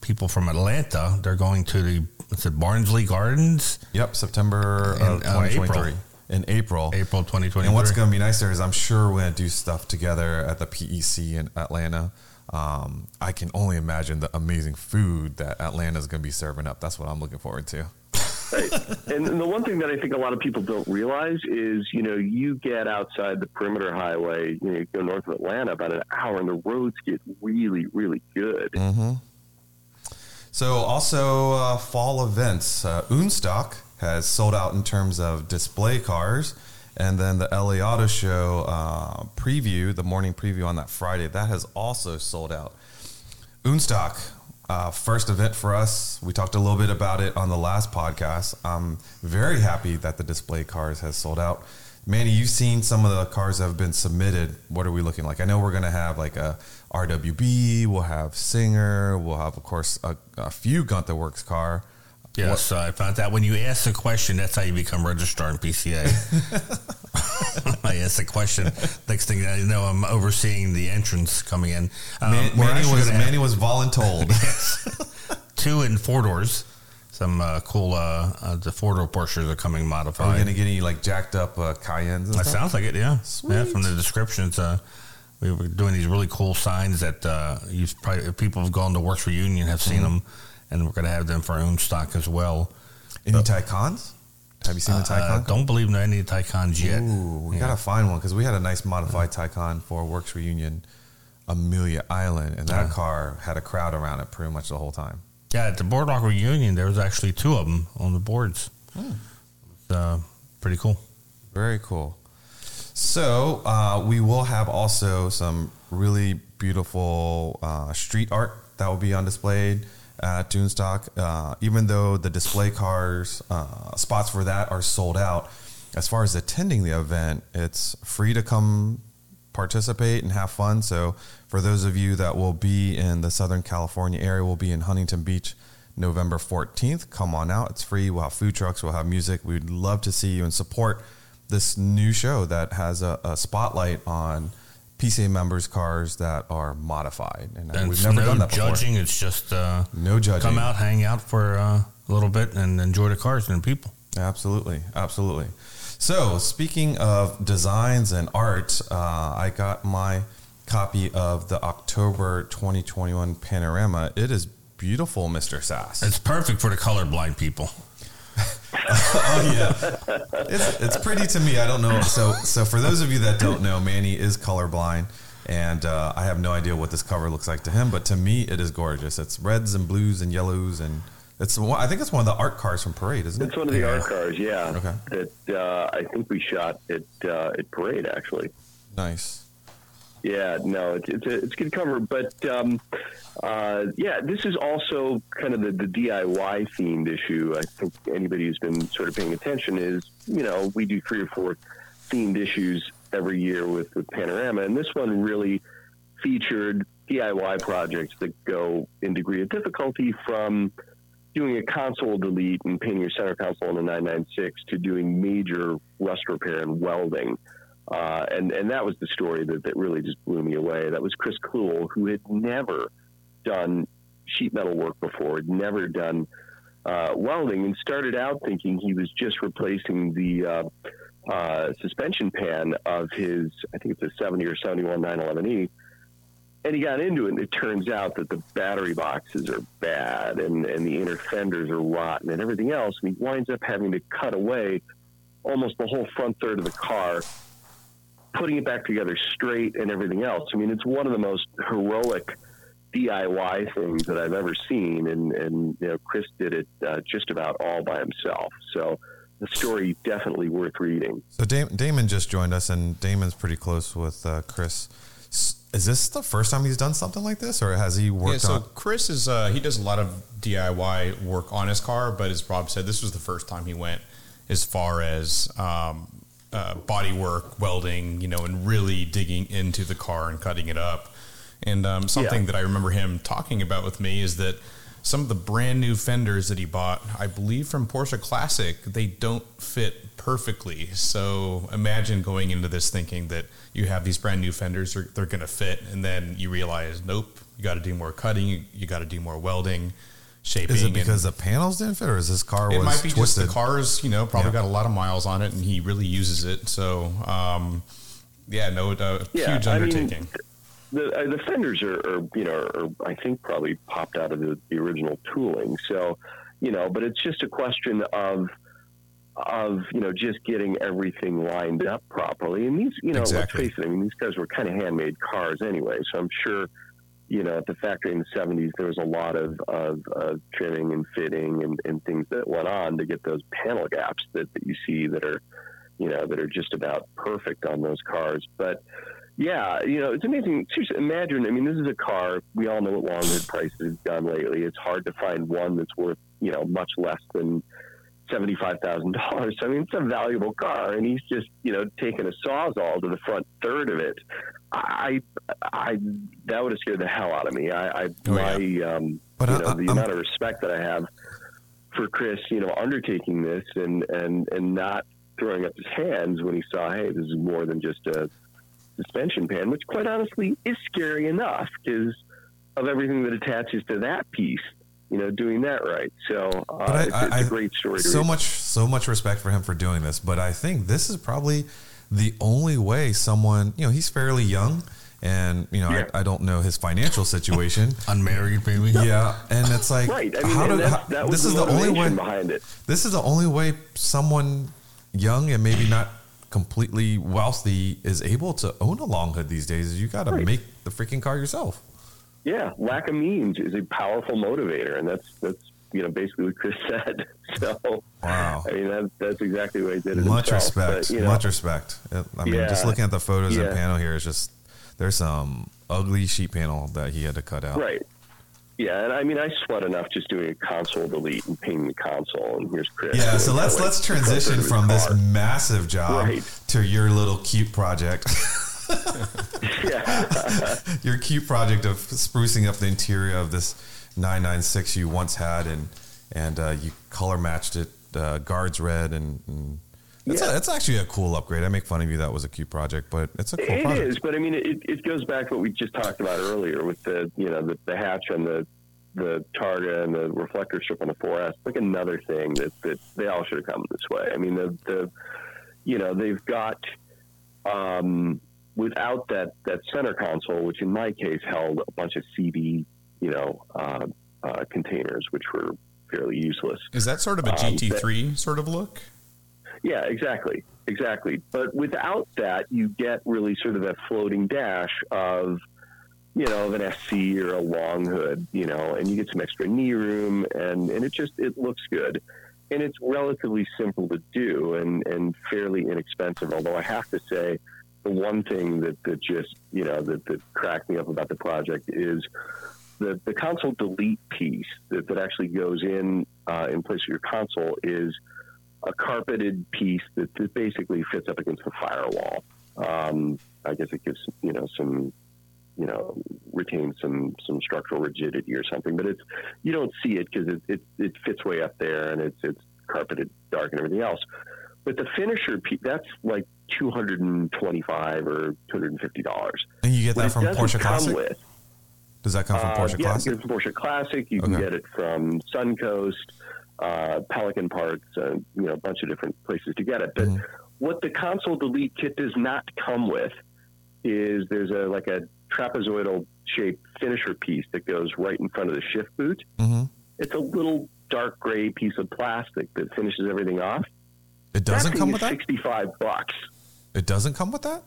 people from Atlanta, they're going to the what's it, Barnsley Gardens, Yep, September In, of uh, 2023. In April. April 2023. And what's going to be nice there is I'm sure we're going to do stuff together at the PEC in Atlanta. Um, I can only imagine the amazing food that Atlanta is going to be serving up. That's what I'm looking forward to. Right. And the one thing that I think a lot of people don't realize is, you know, you get outside the perimeter highway, you know, you go north of Atlanta about an hour, and the roads get really, really good. Mm. So, also uh, fall events. Uh, Unstock has sold out in terms of display cars. And then the LA Auto Show uh, preview, the morning preview on that Friday, that has also sold out. Unstock, uh, first event for us. We talked a little bit about it on the last podcast. I'm very happy that the display cars has sold out. Manny, you've seen some of the cars that have been submitted. What are we looking like? I know we're going to have like a RWB, we'll have Singer, we'll have, of course, a, a few Gunther Werks car. Yes, I found out when you ask the question, that's how you become registrar in PCA. I asked the question. Next thing I know, I'm overseeing the entrance coming in. Um, Man, Manny was Manny was voluntold. two and four doors. Some uh, cool uh, uh, the four door Porsches are coming modified. Are we modified. going to get any like jacked up uh, Cayennes? And That stuff? sounds like it, yeah. Sweet. Yeah, from the descriptions, uh, we were doing these really cool signs that uh, you've probably people have gone to Werks Reunion have seen them, and we're going to have them for our own stock as well. Any Taycans? Have you seen the Uh, don't believe in any Taycans yet. Ooh, we Yeah. gotta find one because we had a nice modified Taycan for Werks Reunion, Amelia Island, and that Yeah. car had a crowd around it pretty much the whole time. Yeah, at the Boardwalk Reunion, there was actually two of them on the boards. Uh, pretty cool. Very cool. So uh, we will have also some really beautiful uh, street art that will be on display at Toonstock. Uh, even though the display cars uh, spots for that are sold out, as far as attending the event, it's free to come participate and have fun. So for those of you that will be in the Southern California area, we'll be in Huntington Beach November 14th. Come on out. It's free. We'll have food trucks. We'll have music. We'd love to see you and support this new show that has a, a spotlight on PCA members' cars that are modified. And, And we've never no done that before. judging. It's just uh, No judging. come out, hang out for uh, a little bit, and enjoy the cars and the people. Absolutely, absolutely. So, speaking of designs and art, uh, I got my copy of the October 2021 panorama. It is beautiful, Mr. Sass. It's perfect for the colorblind people. Oh yeah, it's it's pretty to me. I don't know. So so for those of you that don't know, Manny is colorblind, and uh, I have no idea what this cover looks like to him. But to me, it is gorgeous. It's reds and blues and yellows, and it's one- I think it's one of the art cars from Parade, isn't it? It's one of the Yeah. art cars, yeah. Okay. That uh, I think we shot at uh, at Parade actually. Nice. Yeah, no, it's it's a, it's a good cover, but um, uh, yeah, this is also kind of the, the DIY themed issue. I think anybody who's been sort of paying attention is, you know, we do three or four themed issues every year with, with Panorama, and this one really featured DIY projects that go in degree of difficulty from doing a console delete and painting your center console on a 996 to doing major rust repair and welding. Uh, and, and that was the story that, that really just blew me away. That was Chris Kluhl, who had never done sheet metal work before, had never done uh, welding, and started out thinking he was just replacing the uh, uh suspension pan of his, I think it's a 70 or 71 911E and he got into it, and it turns out that the battery boxes are bad, and, and the inner fenders are rotten, and everything else. And he winds up having to cut away almost the whole front third of the car, putting it back together straight, and everything else. I mean, it's one of the most heroic DIY things that I've ever seen, and and you know, Chris did it uh, just about all by himself. So the story definitely worth reading. So Damon just joined us, and Damon's pretty close with uh, Chris is this the first time he's done something like this, or has he worked? Yeah, so on- Chris is uh, he does a lot of DIY work on his car, but as Bob said, this was the first time he went as far as um, uh, body work, welding, you know, and really digging into the car and cutting it up. And um, something yeah. that I remember him talking about with me is that some of the brand new fenders that he bought, I believe from Porsche Classic, they don't fit perfectly. So imagine going into this thinking that you have these brand new fenders, they're, they're going to fit, and then you realize, nope, you got to do more cutting, you got to do more welding, shaping. Is it because the panels didn't fit, or is this car? It might be twisted? just the car's, you know, probably yeah. got a lot of miles on it, and he really uses it. So, um, yeah, no, uh, yeah, huge undertaking. I mean, the, uh, the fenders are, are, you know, are, I think probably popped out of the, the original tooling. So, you know, but it's just a question of of you know just getting everything lined up properly. And these, you know, exactly. let's face it. I mean, these guys were kind of handmade cars anyway. So I'm sure, you know, at the factory in the '70s, there was a lot of of, of trimming and fitting and, and things that went on to get those panel gaps that, that you see that are, you know, that are just about perfect on those cars. But yeah, you know, it's amazing. Seriously, imagine. I mean, this is a car. We all know what long hood prices have done lately. It's hard to find one that's worth, you know, much less than seventy-five thousand dollars. I mean, it's a valuable car, and he's just, you know, taking a sawzall to the front third of it. I, I, that would have scared the hell out of me. I, I oh, my, yeah. um, but you I, know, the I'm, amount of respect that I have for Chris, you know, undertaking this and and and not throwing up his hands when he saw, hey, this is more than just a suspension pan, which quite honestly is scary enough because of everything that attaches to that piece. You know, doing that right. So uh, I, it's, it's, a great story. so read. much, so much respect for him for doing this. But I think this is probably the only way someone, you know, he's fairly young and you know yeah. I, I, don't know his financial situation unmarried maybe yeah and it's like right I mean, how do, how, that this is the only way behind it this is the only way someone young and maybe not completely wealthy is able to own a long hood these days is you got to right. make the freaking car yourself. Yeah, lack of means is a powerful motivator, and that's that's you know basically what Chris said. So wow, I mean that, that's exactly what he did. Much himself. respect, but, you know, much respect. I mean, yeah, just looking at the photos yeah. and panel here is just there's some ugly sheet panel that he had to cut out. Right. Yeah, and I mean, I sweat enough just doing a console delete and painting the console. And here's Chris. Yeah, so let's let's transition from this massive job right. to your little cute project. yeah. your cute project of sprucing up the interior of this 996 you once had, and and uh, you color matched it uh, guards red and, and it's, yeah. a, it's actually a cool upgrade. I make fun of you that was a cute project, but it's a cool it project. It is, but I mean, it, it goes back to what we just talked about earlier with the you know the, the hatch and the the Targa and the reflector strip on the 4S. Like another thing that, that they all should have come this way. I mean, the the you know they've got um, without that that center console, which in my case held a bunch of CB you know uh, uh, containers, which were fairly useless. Is that sort of a GT3 um, that, sort of look? Yeah, exactly, exactly. But without that, you get really sort of that floating dash of, you know, of an SC or a long hood, you know, and you get some extra knee room, and and it just it looks good, and it's relatively simple to do and and fairly inexpensive. Although I have to say, the one thing that that just you know that that cracked me up about the project is. The, the console delete piece that, that actually goes in uh, in place of your console is a carpeted piece that, that basically fits up against the firewall. Um, I guess it gives you know some you know retain some some structural rigidity or something. But it's you don't see it because it, it it fits way up there and it's it's carpeted dark and everything else. But the finisher piece that's like two hundred and twenty five or two hundred and fifty dollars. And you get that from Porsche Classic. With, Does that come from uh, Porsche yeah, Classic? it from Porsche Classic. You can get it from Suncoast, uh, Pelican Parts, uh, you know, a bunch of different places to get it. But Mhm. what the console delete kit does not come with is there's a like a trapezoidal shaped finisher piece that goes right in front of the shift boot. hmm It's a little dark gray piece of plastic that finishes everything off. It doesn't come with that. Sixty-five bucks. It doesn't come with that.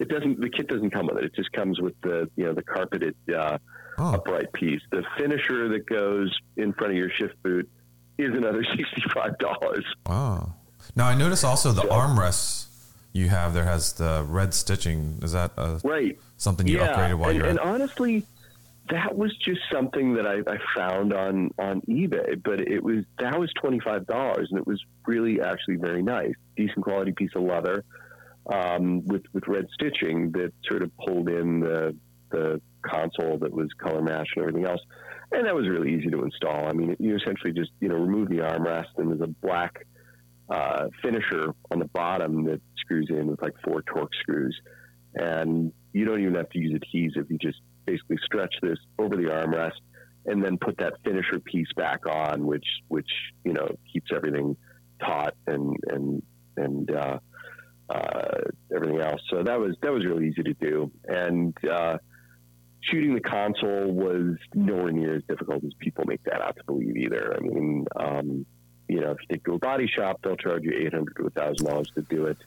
It doesn't. The kit doesn't come with it. It just comes with the you know the carpeted uh, Oh, upright piece. The finisher that goes in front of your shift boot is another sixty-five dollars. wow. Now I notice also the So- armrests you have there has the red stitching. Is that uh, Right. something you yeah. upgraded while and, you're and at? honestly, that was just something that I, I found on on eBay. But it was that was twenty-five dollars, and it was really actually very nice, decent quality piece of leather um, with with red stitching that sort of pulled in the the console that was color matched and everything else. And that was really easy to install. I mean, you essentially just you know remove the armrest and there's a black uh, finisher on the bottom that screws in with like four torque screws, and you don't even have to use adhesive. You just basically stretch this over the armrest and then put that finisher piece back on, which which you know keeps everything taut and and and uh, uh, everything else. So that was that was really easy to do, and uh, shooting the console was nowhere near as difficult as people make that out to believe either. I mean, um, you know, if you take to a body shop, they'll charge you eight hundred to thousand dollars to do it.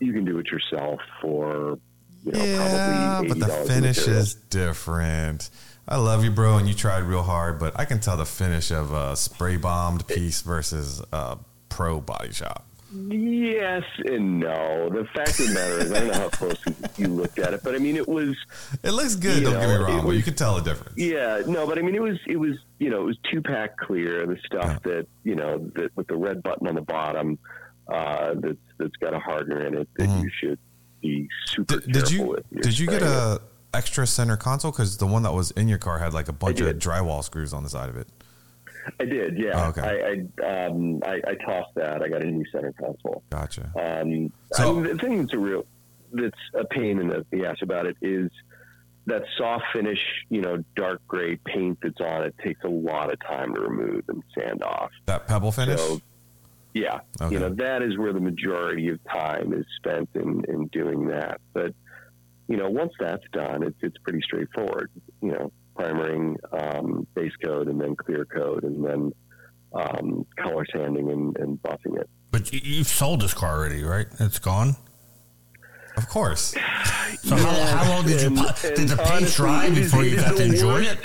You can do it yourself for you know, yeah, probably but the finish is different. I love you, bro, and you tried real hard, but I can tell the finish of a spray bombed piece versus a pro body shop. Yes and no. The fact of the matter is, I don't know how close you looked at it, but I mean, it was It looks good. Don't get me wrong, it but you can tell the difference. Yeah, no, but I mean, it was it was you know it was two pack clear, the stuff that you know that with the red button on the bottom uh, that's that's got a hardener in it that Mhm. you should be super Did, did you with. did you get it. a extra center console? Because the one that was in your car had like a bunch of drywall screws on the side of it. I did, yeah. Oh, okay. I I, um, I I tossed that. I got a new center console. Gotcha. Um, So- I mean, the thing that's a real that's a pain in the, the ass about it is that soft finish, you know, dark gray paint that's on it takes a lot of time to remove and sand off. That pebble finish. So, yeah, Okay. you know, that is where the majority of time is spent in, in doing that. But, you know, once that's done, it's, it's pretty straightforward. You know, primering, um, base coat, and then clear coat, and then um, color sanding and, and buffing it. But you, you've sold this car already, right? It's gone. of course. So how, how long did you? and- po- Did the paint dry before you got to enjoy it?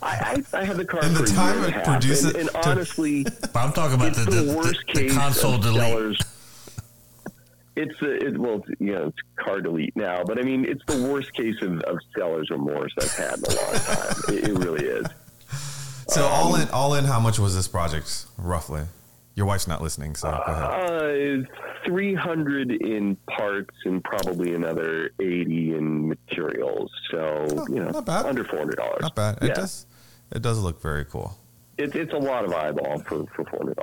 I, I, I had the car And for the a time it produces- and, and honestly, But I'm talking about the, the, the, worst the, console sellers. It's a, it, well, it's, you know, it's car delete now, but I mean, it's the worst case of, of seller's remorse I've had in a long time. it, it really is. So all Um, in, all in, how much was this project roughly? Your wife's not listening, so go ahead. Uh, 300 in parts and probably another 80 in materials. So, Oh, you know, not bad. under $400. Not bad. Yeah. It does. It does look very cool. It, it's a lot of eyeball for, for $400.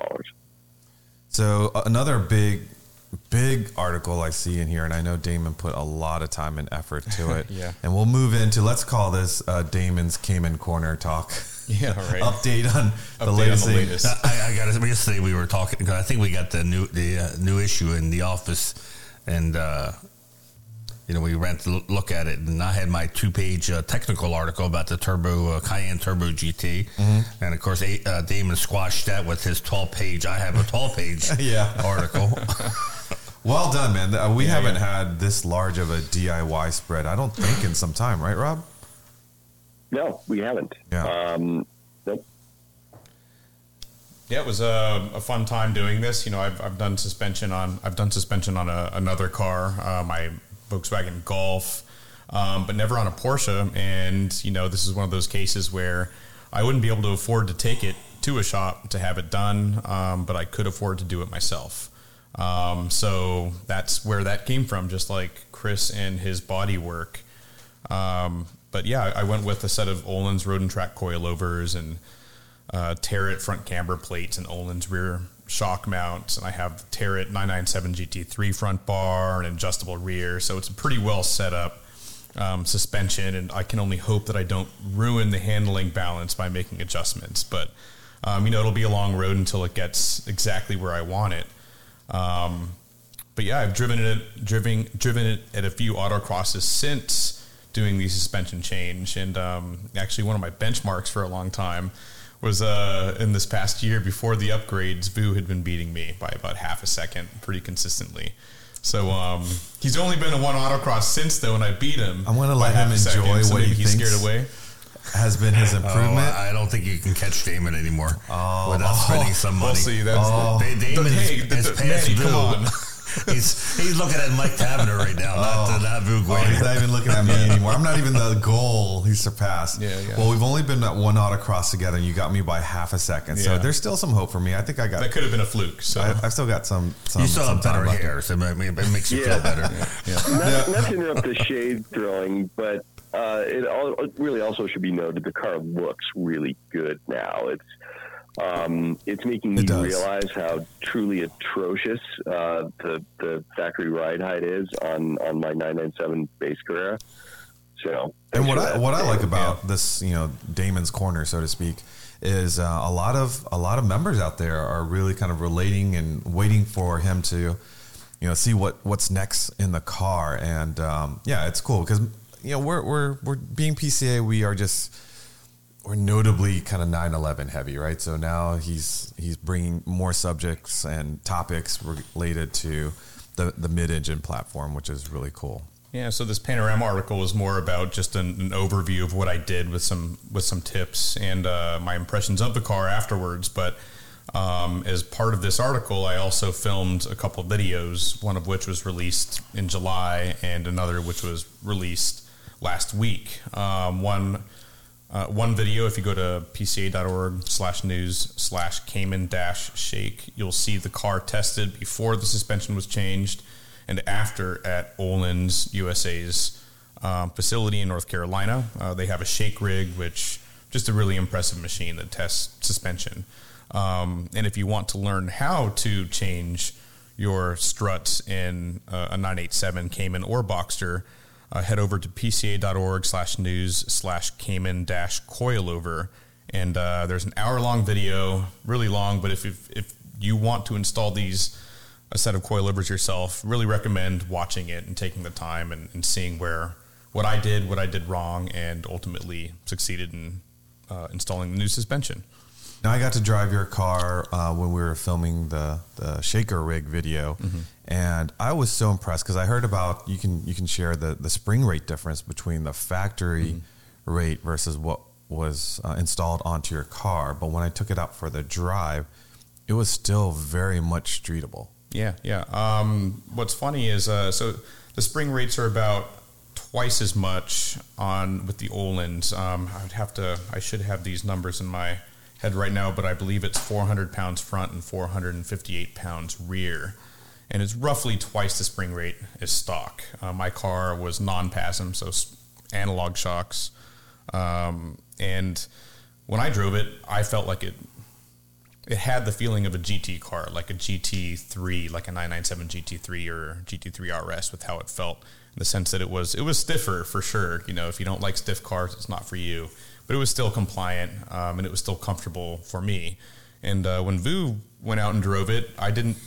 So uh, another big, big article I see in here, and I know Damon put a lot of time and effort to it. Yeah. And we'll move into let's call this uh, Damon's Cayman Corner talk. Yeah, right. Update on the Update on latest the latest. I, I got to yesterday we were talking. 'cause I think we got the new the uh, new issue in the office, and uh, you know we ran to look at it, and I had my two page uh, technical article about the turbo uh, Cayenne Turbo GT, Mm-hmm. and of course uh, Damon squashed that with his twelve page. I have a twelve page Yeah. article. Well done, man. Uh, We Yeah, haven't yeah. had this large of a DIY spread. I don't think in some time, right, Rob? No, we haven't. Yeah. Um, nope. Yeah, it was a, a fun time doing this. You know, I've, I've done suspension on I've done suspension on a, another car, uh, my Volkswagen Golf, um, but never on a Porsche. And you know, this is one of those cases where I wouldn't be able to afford to take it to a shop to have it done, um, but I could afford to do it myself. Um, so that's where that came from. Just like Chris and his body work, Um, but yeah, I went with a set of Öhlins Road and Track coilovers and uh, front camber plates and Öhlins rear shock mounts, and I have Tarett 997 GT3 front bar and adjustable rear, so it's a pretty well set up um, suspension, and I can only hope that I don't ruin the handling balance by making adjustments. But um, you know, it'll be a long road until it gets exactly where I want it. Um, but yeah, I've driven it, driven, driven it at a few autocrosses since doing the suspension change, and um, actually one of my benchmarks for a long time was uh, in this past year before the upgrades. Vu had been beating me by about half a second, pretty consistently. So um, he's only been in one autocross since though, and I beat him. I'm going to let him a second, enjoy so what he he's scared away. Has been his Oh, improvement. I I don't think you can catch Damon anymore oh. without spending some money. We'll see. That's Oh. Da- Damon the, is, hey, is the, the, past Manny, come on. he's he's looking at Mike Tavener right now, not oh. not Vu Oh, he's not even looking at me anymore. I'm not even the goal he surpassed. Yeah, yeah. Well, we've only been at one autocross together, and you got me by half a second. So there's still some hope for me. I think I got. That could have been a fluke. So I, I've still got some. some You still some have better hair, so it makes you Yeah. feel better. not, not to interrupt the shade throwing, but uh, it, all, it really also should be noted the car looks really good now. It's um, it's making me It does. realize how truly atrocious uh, the the factory ride height is on on my 997 base Carrera. So, And what I what I like about this, you know, Damon's corner, so to speak, is uh, a lot of a lot of members out there are really kind of relating and waiting for him to, you know, see what what's next in the car, and um, yeah, it's cool because you know we're we're we're being PCA, we are just we're notably kind of 911 heavy, right? So now he's he's bringing more subjects and topics related to the the mid engine platform, which is really cool. Yeah, so this panorama article was more about just an, an overview of what I did with some with some tips and uh, my impressions of the car afterwards. But um, as part of this article, I also filmed a couple of videos, one of which was released in July, and another which was released last week. Um, one uh, one video, if you go to pca.org slash news slash Cayman dash shake, you'll see the car tested before the suspension was changed and after at Öhlins USA's um, facility in North Carolina. Uh, they have a shake rig, which just a really impressive machine that tests suspension. Um, and if you want to learn how to change your struts in uh, a 987 Cayman or Boxster, uh, head over to pca.org slash news slash Cayman dash coilover. And uh, there's an hour long video, really long, but if, if, if you want to install these, a set of coilovers yourself, really recommend watching it and taking the time and, and seeing where what I did, what I did wrong, and ultimately succeeded in uh, installing the new suspension. Now I got to drive your car uh, when we were filming the, the shaker rig video, and I was so impressed because I heard about you can you can share the the spring rate difference between the factory rate versus what was uh, installed onto your car. But when I took it out for the drive, it was still very much streetable. Yeah, yeah. Um, what's funny is uh, so the spring rates are about twice as much on with the Öhlins. Um, I would have to. I should have these numbers in my head right now, but I believe it's 400 pounds front and 458 pounds rear, and it's roughly twice the spring rate as stock. Uh, my car was non-PASM, so s- analog shocks, um, and when I drove it, I felt like it it had the feeling of a GT car, like a GT3, like a 997 GT3 or GT3 RS, with how it felt. In the sense that it was, it was stiffer for sure. You know, if you don't like stiff cars, it's not for you. But it was still compliant, um, and it was still comfortable for me. And uh, when Vu went out and drove it, I didn't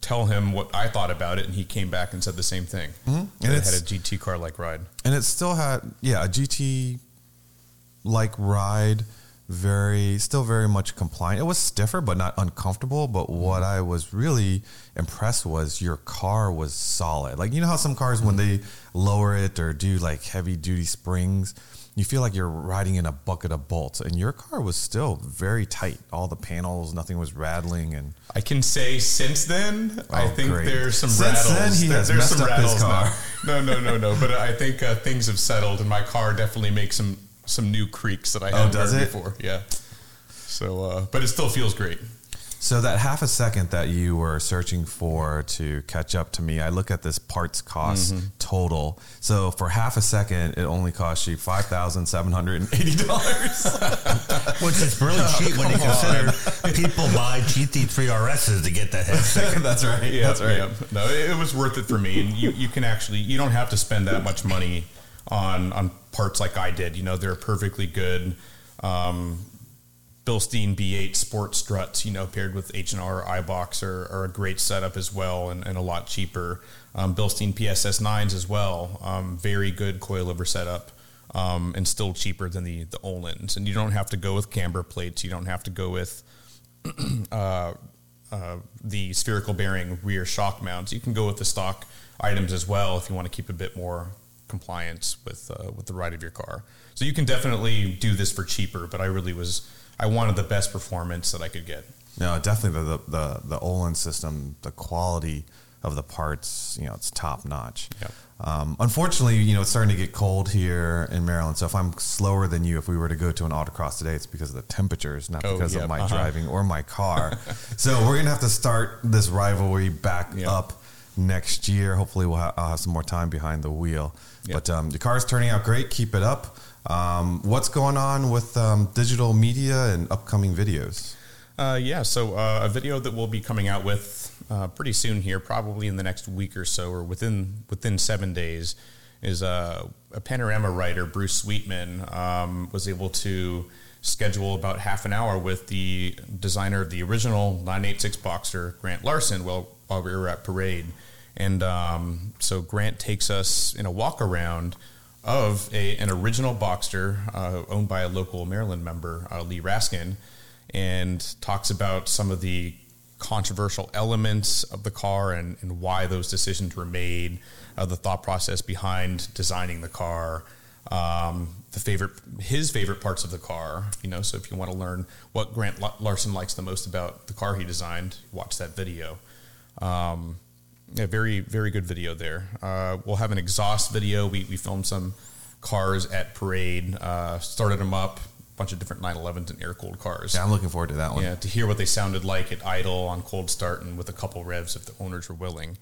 tell him what I thought about it, and he came back and said the same thing. Mm-hmm. And And it had a GT car like ride. and it still had yeah a GT like ride very still very much compliant it was stiffer but not uncomfortable but what i was really impressed was your car was solid like you know how some cars when they lower it or do like heavy duty springs you feel like you're riding in a bucket of bolts and your car was still very tight all the panels nothing was rattling and I can say since then, I Oh, think great. there's some Since rattles. then, he There- has there's messed some up his rattles car. now. No, no, no, no. But I think uh, things have settled, and my car definitely makes some some new creaks that I Oh, hadn't heard before. Yeah. So, uh, but it still feels great. So that half a second that you were searching for to catch up to me, I look at this parts cost Mm-hmm. total. So for half a second, it only cost you five thousand seven hundred and eighty dollars. Which is really cheap when you consider people buy GT3 RSs to get that headset. That's right. Yeah, That's right. yeah. No, it, it was worth it for me. And you, you can actually you don't have to spend that much money on on parts like I did. You know, they're perfectly good. Um, Bilstein B8 sport struts, you know, paired with H and R iBox are, are a great setup as well, and, and a lot cheaper. Um, Bilstein PSS nines as well, um, very good coilover setup, um, and still cheaper than the the Öhlins. And you don't have to go with camber plates. You don't have to go with uh, the spherical bearing rear shock mounts. You can go with the stock items as well if you want to keep a bit more compliance with uh, with the ride of your car. So you can definitely do this for cheaper, but I really was I wanted the best performance that I could get. No, definitely the the the Olin system, the quality of the parts, you know, it's top notch. Yep. Um, unfortunately, you know, it's starting to get cold here in Maryland. So if I'm slower than you, if we were to go to an autocross today, it's because of the temperatures, not Oh, because yep, of my uh-huh. driving or my car. so we're gonna have to start this rivalry back Yep. up next year. Hopefully, we'll ha- I'll have some more time behind the wheel. But um, the is turning out great. Keep it up. Um, what's going on with um, digital media and upcoming videos? Uh, yeah, so uh, a video that we'll be coming out with uh, pretty soon here, probably in the next week or so, or within within seven days, is uh, a panorama writer, Bruce Sweetman, um, was able to schedule about half an hour with the designer of the original 986 Boxster, Grant Larson, while, while we were at Parade. And um, so Grant takes us in a walk around of a, an original Boxster uh, owned by a local Maryland member, uh, Lee Raskin, and talks about some of the controversial elements of the car and, and why those decisions were made, uh, the thought process behind designing the car, um, the favorite his favorite parts of the car. You know, so if you want to learn what Grant La- Larson likes the most about the car he designed, watch that video. Um, yeah, very very good video there. Uh, we'll have an exhaust video. We, we filmed some cars at parade, uh, started them up, a bunch of different 911s and air cooled cars. Yeah, I'm looking forward to that one. Yeah, to hear what they sounded like at idle on cold start and with a couple revs if the owners were willing.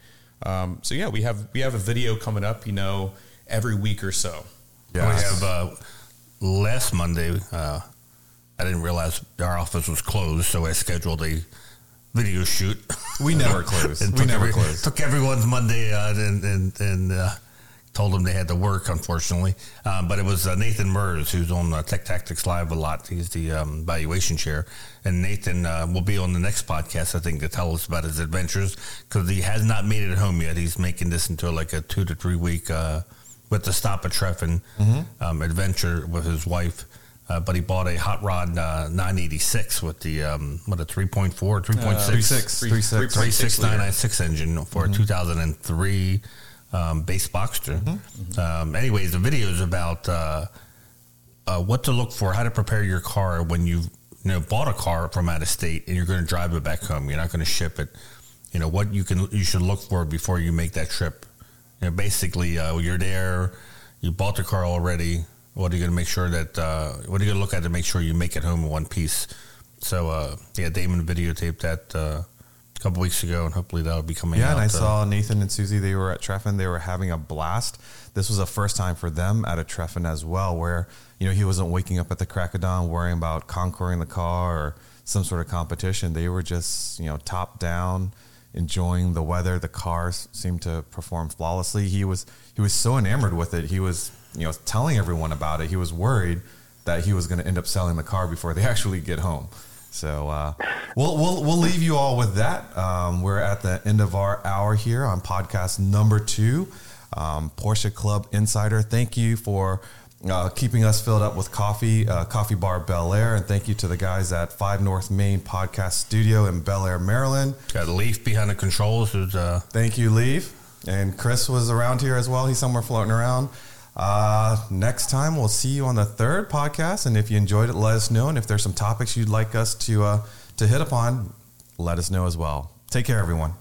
Um, so yeah, we have we have a video coming up. You know, every week or so. Yeah. We have uh, last Monday. Uh, I didn't realize our office was closed, so I scheduled a video shoot. We never closed. We never every- close. Took everyone's Monday uh, and and, and uh, told them they had to work. Unfortunately, um, but it was uh, Nathan Merz who's on uh, Tech Tactics Live a lot. He's the um, valuation chair, and Nathan uh, will be on the next podcast. I think to tell us about his adventures because he has not made it home yet. He's making this into like a two to three week uh, with the stop at Treffen um, adventure with his wife. Uh, but he bought a hot rod uh, 986 with the um, what a 3.4 3.6 Three six, Three- three six. three- three six nine nine six engine Mm-hmm. for a 2003 um, base Boxster. Mm-hmm. Um, anyways, the video is about uh, uh, what to look for, how to prepare your car when you've you know bought a car from out of state and you're going to drive it back home. You're not going to ship it. You know what you can you should look for before you make that trip. You know, basically, uh, you're there, you bought the car already. What are you going to make sure that? Uh, what are you going to look at to make sure you make it home in one piece? So, uh, yeah, Damon videotaped that uh, a couple weeks ago, and hopefully that'll be coming Yeah, out. and I uh, saw Nathan and Susie. They were at Treffen. They were having a blast. This was a first time for them at a Treffen as well, where you know he wasn't waking up at the crack of dawn worrying about conquering the car or some sort of competition. They were just you know top down, enjoying the weather. The cars seemed to perform flawlessly. He was he was so enamored with it. He was you know telling everyone about it. He was worried that he was going to end up selling the car before they actually get home. So uh, we'll, we'll we'll leave you all with that. Um, we're at the end of our hour here on podcast number two, um, Porsche Club Insider. Thank you for uh, keeping us filled up with coffee, uh, Coffee Bar Bel Air, and thank you to the guys at Five North Main Podcast Studio in Bel Air, Maryland. got Leaf behind the controls. Who's uh, Thank you, Leave. And Chris was around here as well. He's somewhere floating around. Uh, next time, we'll see you on the third podcast. And if you enjoyed it, let us know. And if there's some topics you'd like us to uh, to hit upon, let us know as well. Take care, everyone.